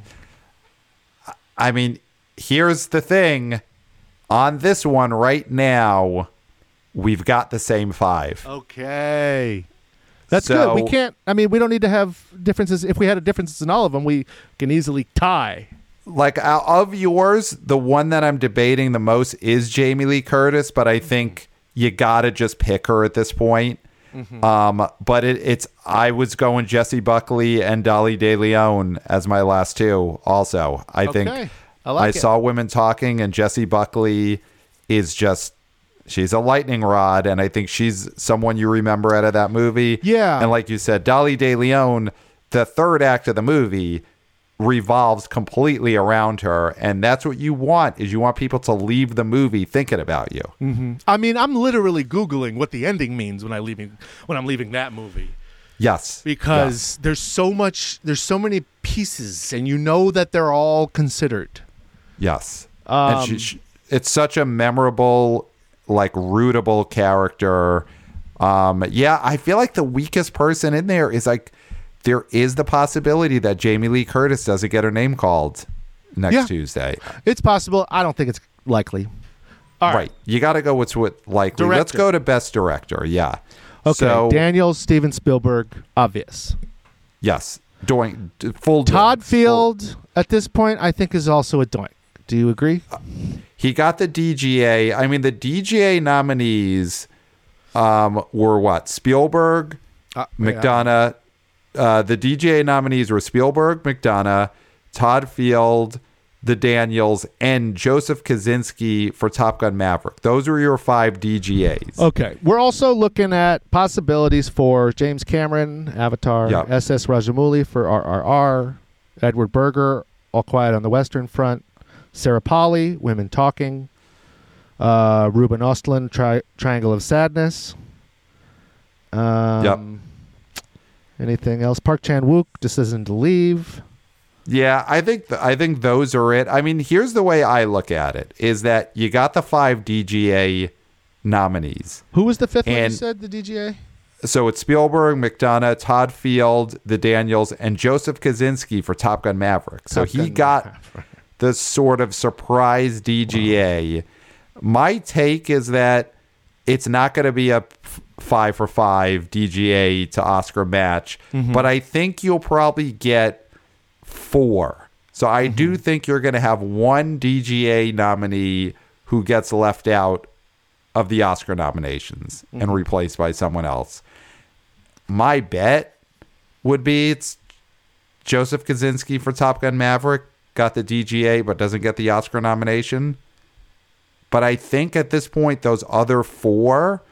A: I mean, here's the thing. On this one right now, we've got the same five.
I: Okay. That's
A: So-
I: good. We can't, I mean, we don't need to have differences. If we had a differences in all of them, we can easily tie.
A: Like out of yours, the one that I'm debating the most is Jamie Lee Curtis, but I think you gotta just pick her at this point.
I: Mm-hmm.
A: Um, but it, it's I was going Jessie Buckley and Dolly De Leon as my last two. Also, I think
I: I like it.
A: saw women talking, and Jessie Buckley is just she's a lightning rod, and I think she's someone you remember out of that movie.
I: Yeah.
A: and like you said, Dolly De Leon, the third act of the movie revolves completely around her and that's what you want is you want people to leave the movie thinking about you
I: I mean, I'm literally googling what the ending means when I leaving when I'm leaving that movie
A: yes
I: because there's so much there's so many pieces and you know that they're all considered.
A: Yes.
I: Um,
A: and she, she, it's such a memorable, like rootable character. Um, yeah, I feel like the weakest person in there is like there is the possibility that Jamie Lee Curtis doesn't get her name called next
I: Yeah.
A: Tuesday.
I: It's possible. I don't think it's likely. All
A: right. You got to go with what likely. Let's go to best director. Yeah.
I: Okay.
A: So,
I: Daniel Steven Spielberg, obvious.
A: yes. Doing d- full
I: Todd
A: doink.
I: Field at this point I think is also a doink. Do you agree?
A: He got the DGA. I mean, the DGA nominees um, were what? Spielberg,
I: Uh,
A: McDonagh. Uh, the DGA nominees were Spielberg, McDonagh, Todd Field, the Daniels, and Joseph Kosinski for Top Gun Maverick. Those were your five DGAs.
I: Okay. We're also looking at possibilities for James Cameron, Avatar,
A: Yep.
I: SS Rajamouli for RRR, Edward Berger, All Quiet on the Western Front, Sarah Polley, Women Talking, uh, Ruben Ostlund, tri- Triangle of Sadness. Um, Anything else? Park Chan Wook, Decision to Leave.
A: Yeah, I think th- I think those are it. I mean, here's the way I look at it: is that you got the five DGA nominees.
I: Who was the fifth one you said, the DGA?
A: So it's Spielberg, McDonagh, Todd Field, the Daniels, and Joseph Kosinski for Top Gun Maverick. So
I: Top
A: he
I: Gun
A: got
I: Maverick.
A: the sort of surprise DGA. My take is that it's not going to be a five for five DGA to Oscar match,
I: Mm-hmm.
A: but I think you'll probably get four. So I
I: Mm-hmm.
A: do think you're going to have one DGA nominee who gets left out of the Oscar nominations and
I: Mm-hmm.
A: replaced by someone else. My bet would be it's Joseph Kosinski for Top Gun Maverick got the DGA but doesn't get the Oscar nomination. But I think at this point those other four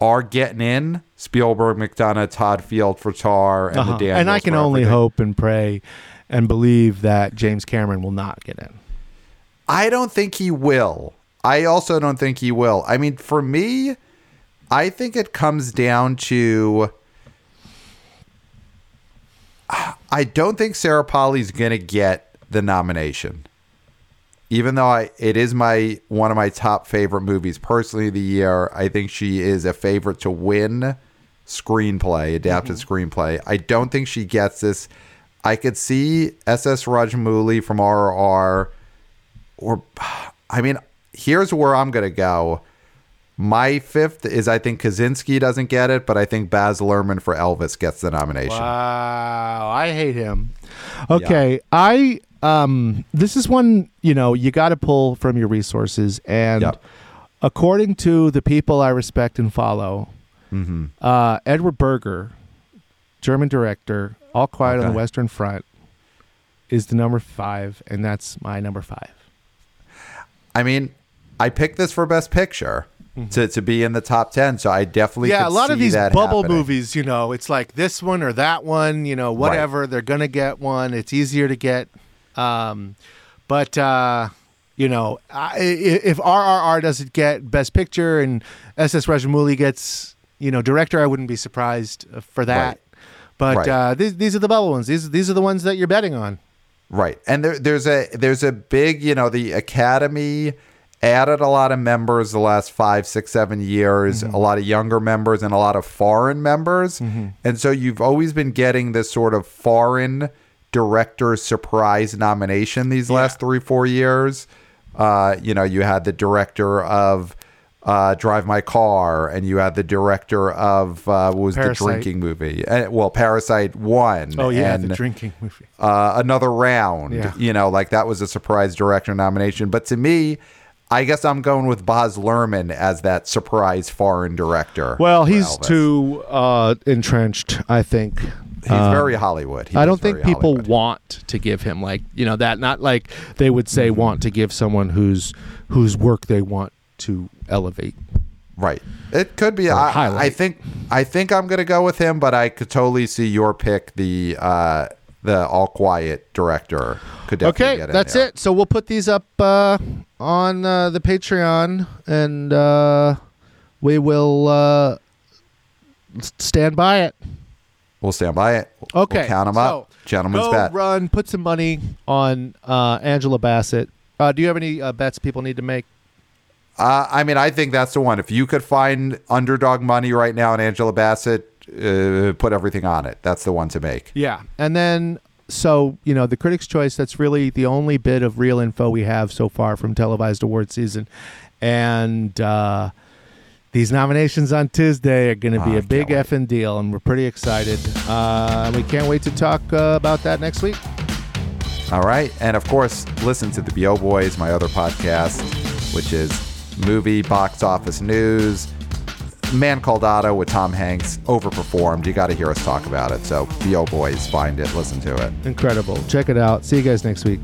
A: are getting in. Spielberg, McDonagh, Todd Field for Tar, and
I: Uh-huh.
A: the Daniels
I: and I can only
A: everything.
I: hope and pray and believe that James Cameron will not get in.
A: I don't think he will. I also don't think he will. I mean, for me, I think it comes down to. I don't think Sarah Polley's gonna get the nomination, even though I it is my one of my top favorite movies personally of the year. I think she is a favorite to win screenplay, adapted mm-hmm. screenplay. I don't think she gets this. I could see SS Rajamouli from RRR or I mean, here's where I'm gonna go. My fifth is I think Kosinski doesn't get it, but I think Baz Luhrmann for Elvis gets the nomination.
I: Wow, I hate him. Okay, I um this is one, you know, you got to pull from your resources and
A: Yep.
I: according to the people I respect and follow,
A: Mm-hmm.
I: uh Edward Berger, German director, All Quiet on the Western Front is the number 5 and that's my number 5.
A: I mean, I picked this for Best Picture to, to be in the top ten, so I definitely
I: Mm-hmm. yeah, a lot of these bubble
A: happening.
I: movies, you know, it's like this one or that one, you know, whatever. They're gonna get one. It's easier to get. Um, but uh, you know, I, if RRR doesn't get Best Picture and SS Rajamouli gets, you know, director, I wouldn't be surprised uh, for that.
A: Right.
I: But
A: Right.
I: uh, these these are the bubble ones. These these are the ones that you're betting on.
A: Right. And there, there's a there's a big, you know, the Academy added a lot of members the last five, six, seven years, a lot of younger members and a lot of foreign members. And so you've always been getting this sort of foreign director surprise nomination these last three, four years. Uh, you know, you had the director of uh, Drive My Car, and you had the director of uh, what was
I: Parasite.
A: the drinking movie? Well, Parasite one.
I: Oh yeah,
A: and,
I: the drinking movie.
A: uh, another round.
I: Yeah.
A: You know, like that was a surprise director nomination. But to me, I guess I'm going with Baz Luhrmann as that surprise foreign director.
I: Well, he's
A: Elvis.
I: too uh, entrenched, I think.
A: He's
I: Uh,
A: very Hollywood. He
I: I don't think people
A: Hollywood.
I: want to give him like you know that not like they would say
A: Mm-hmm.
I: want to give someone whose whose work they want to elevate.
A: Right. It could be. I. I think. I think I'm going to go with him, but I could totally see your pick. The uh, the All Quiet director could definitely
I: Okay, that's
A: there.
I: it. So we'll put these up uh, on uh, the Patreon, and uh, we will uh, stand by it.
A: We'll stand by it.
I: Okay,
A: We'll count them
I: so
A: up. Gentlemen's
I: go
A: bet.
I: run, put some money on uh, Angela Bassett. Uh, do you have any uh, bets people need to make?
A: Uh, I mean, I think that's the one. If you could find underdog money right now on Angela Bassett, uh, put everything on it. That's the one to make.
I: Yeah. And then, so, you know, the Critics' Choice, that's really the only bit of real info we have so far from televised award season. And uh, these nominations on Tuesday are going to be
A: Oh,
I: a big effing deal, and we're pretty excited. Uh, we can't wait to talk uh, about that next week.
A: All right. And of course, listen to the BO Boys, my other podcast, which is movie box office news. Man Called Otto with Tom Hanks overperformed. You got to hear us talk about it. So, BO Boys, find it, listen to it.
I: Incredible. Check it out. See you guys next week.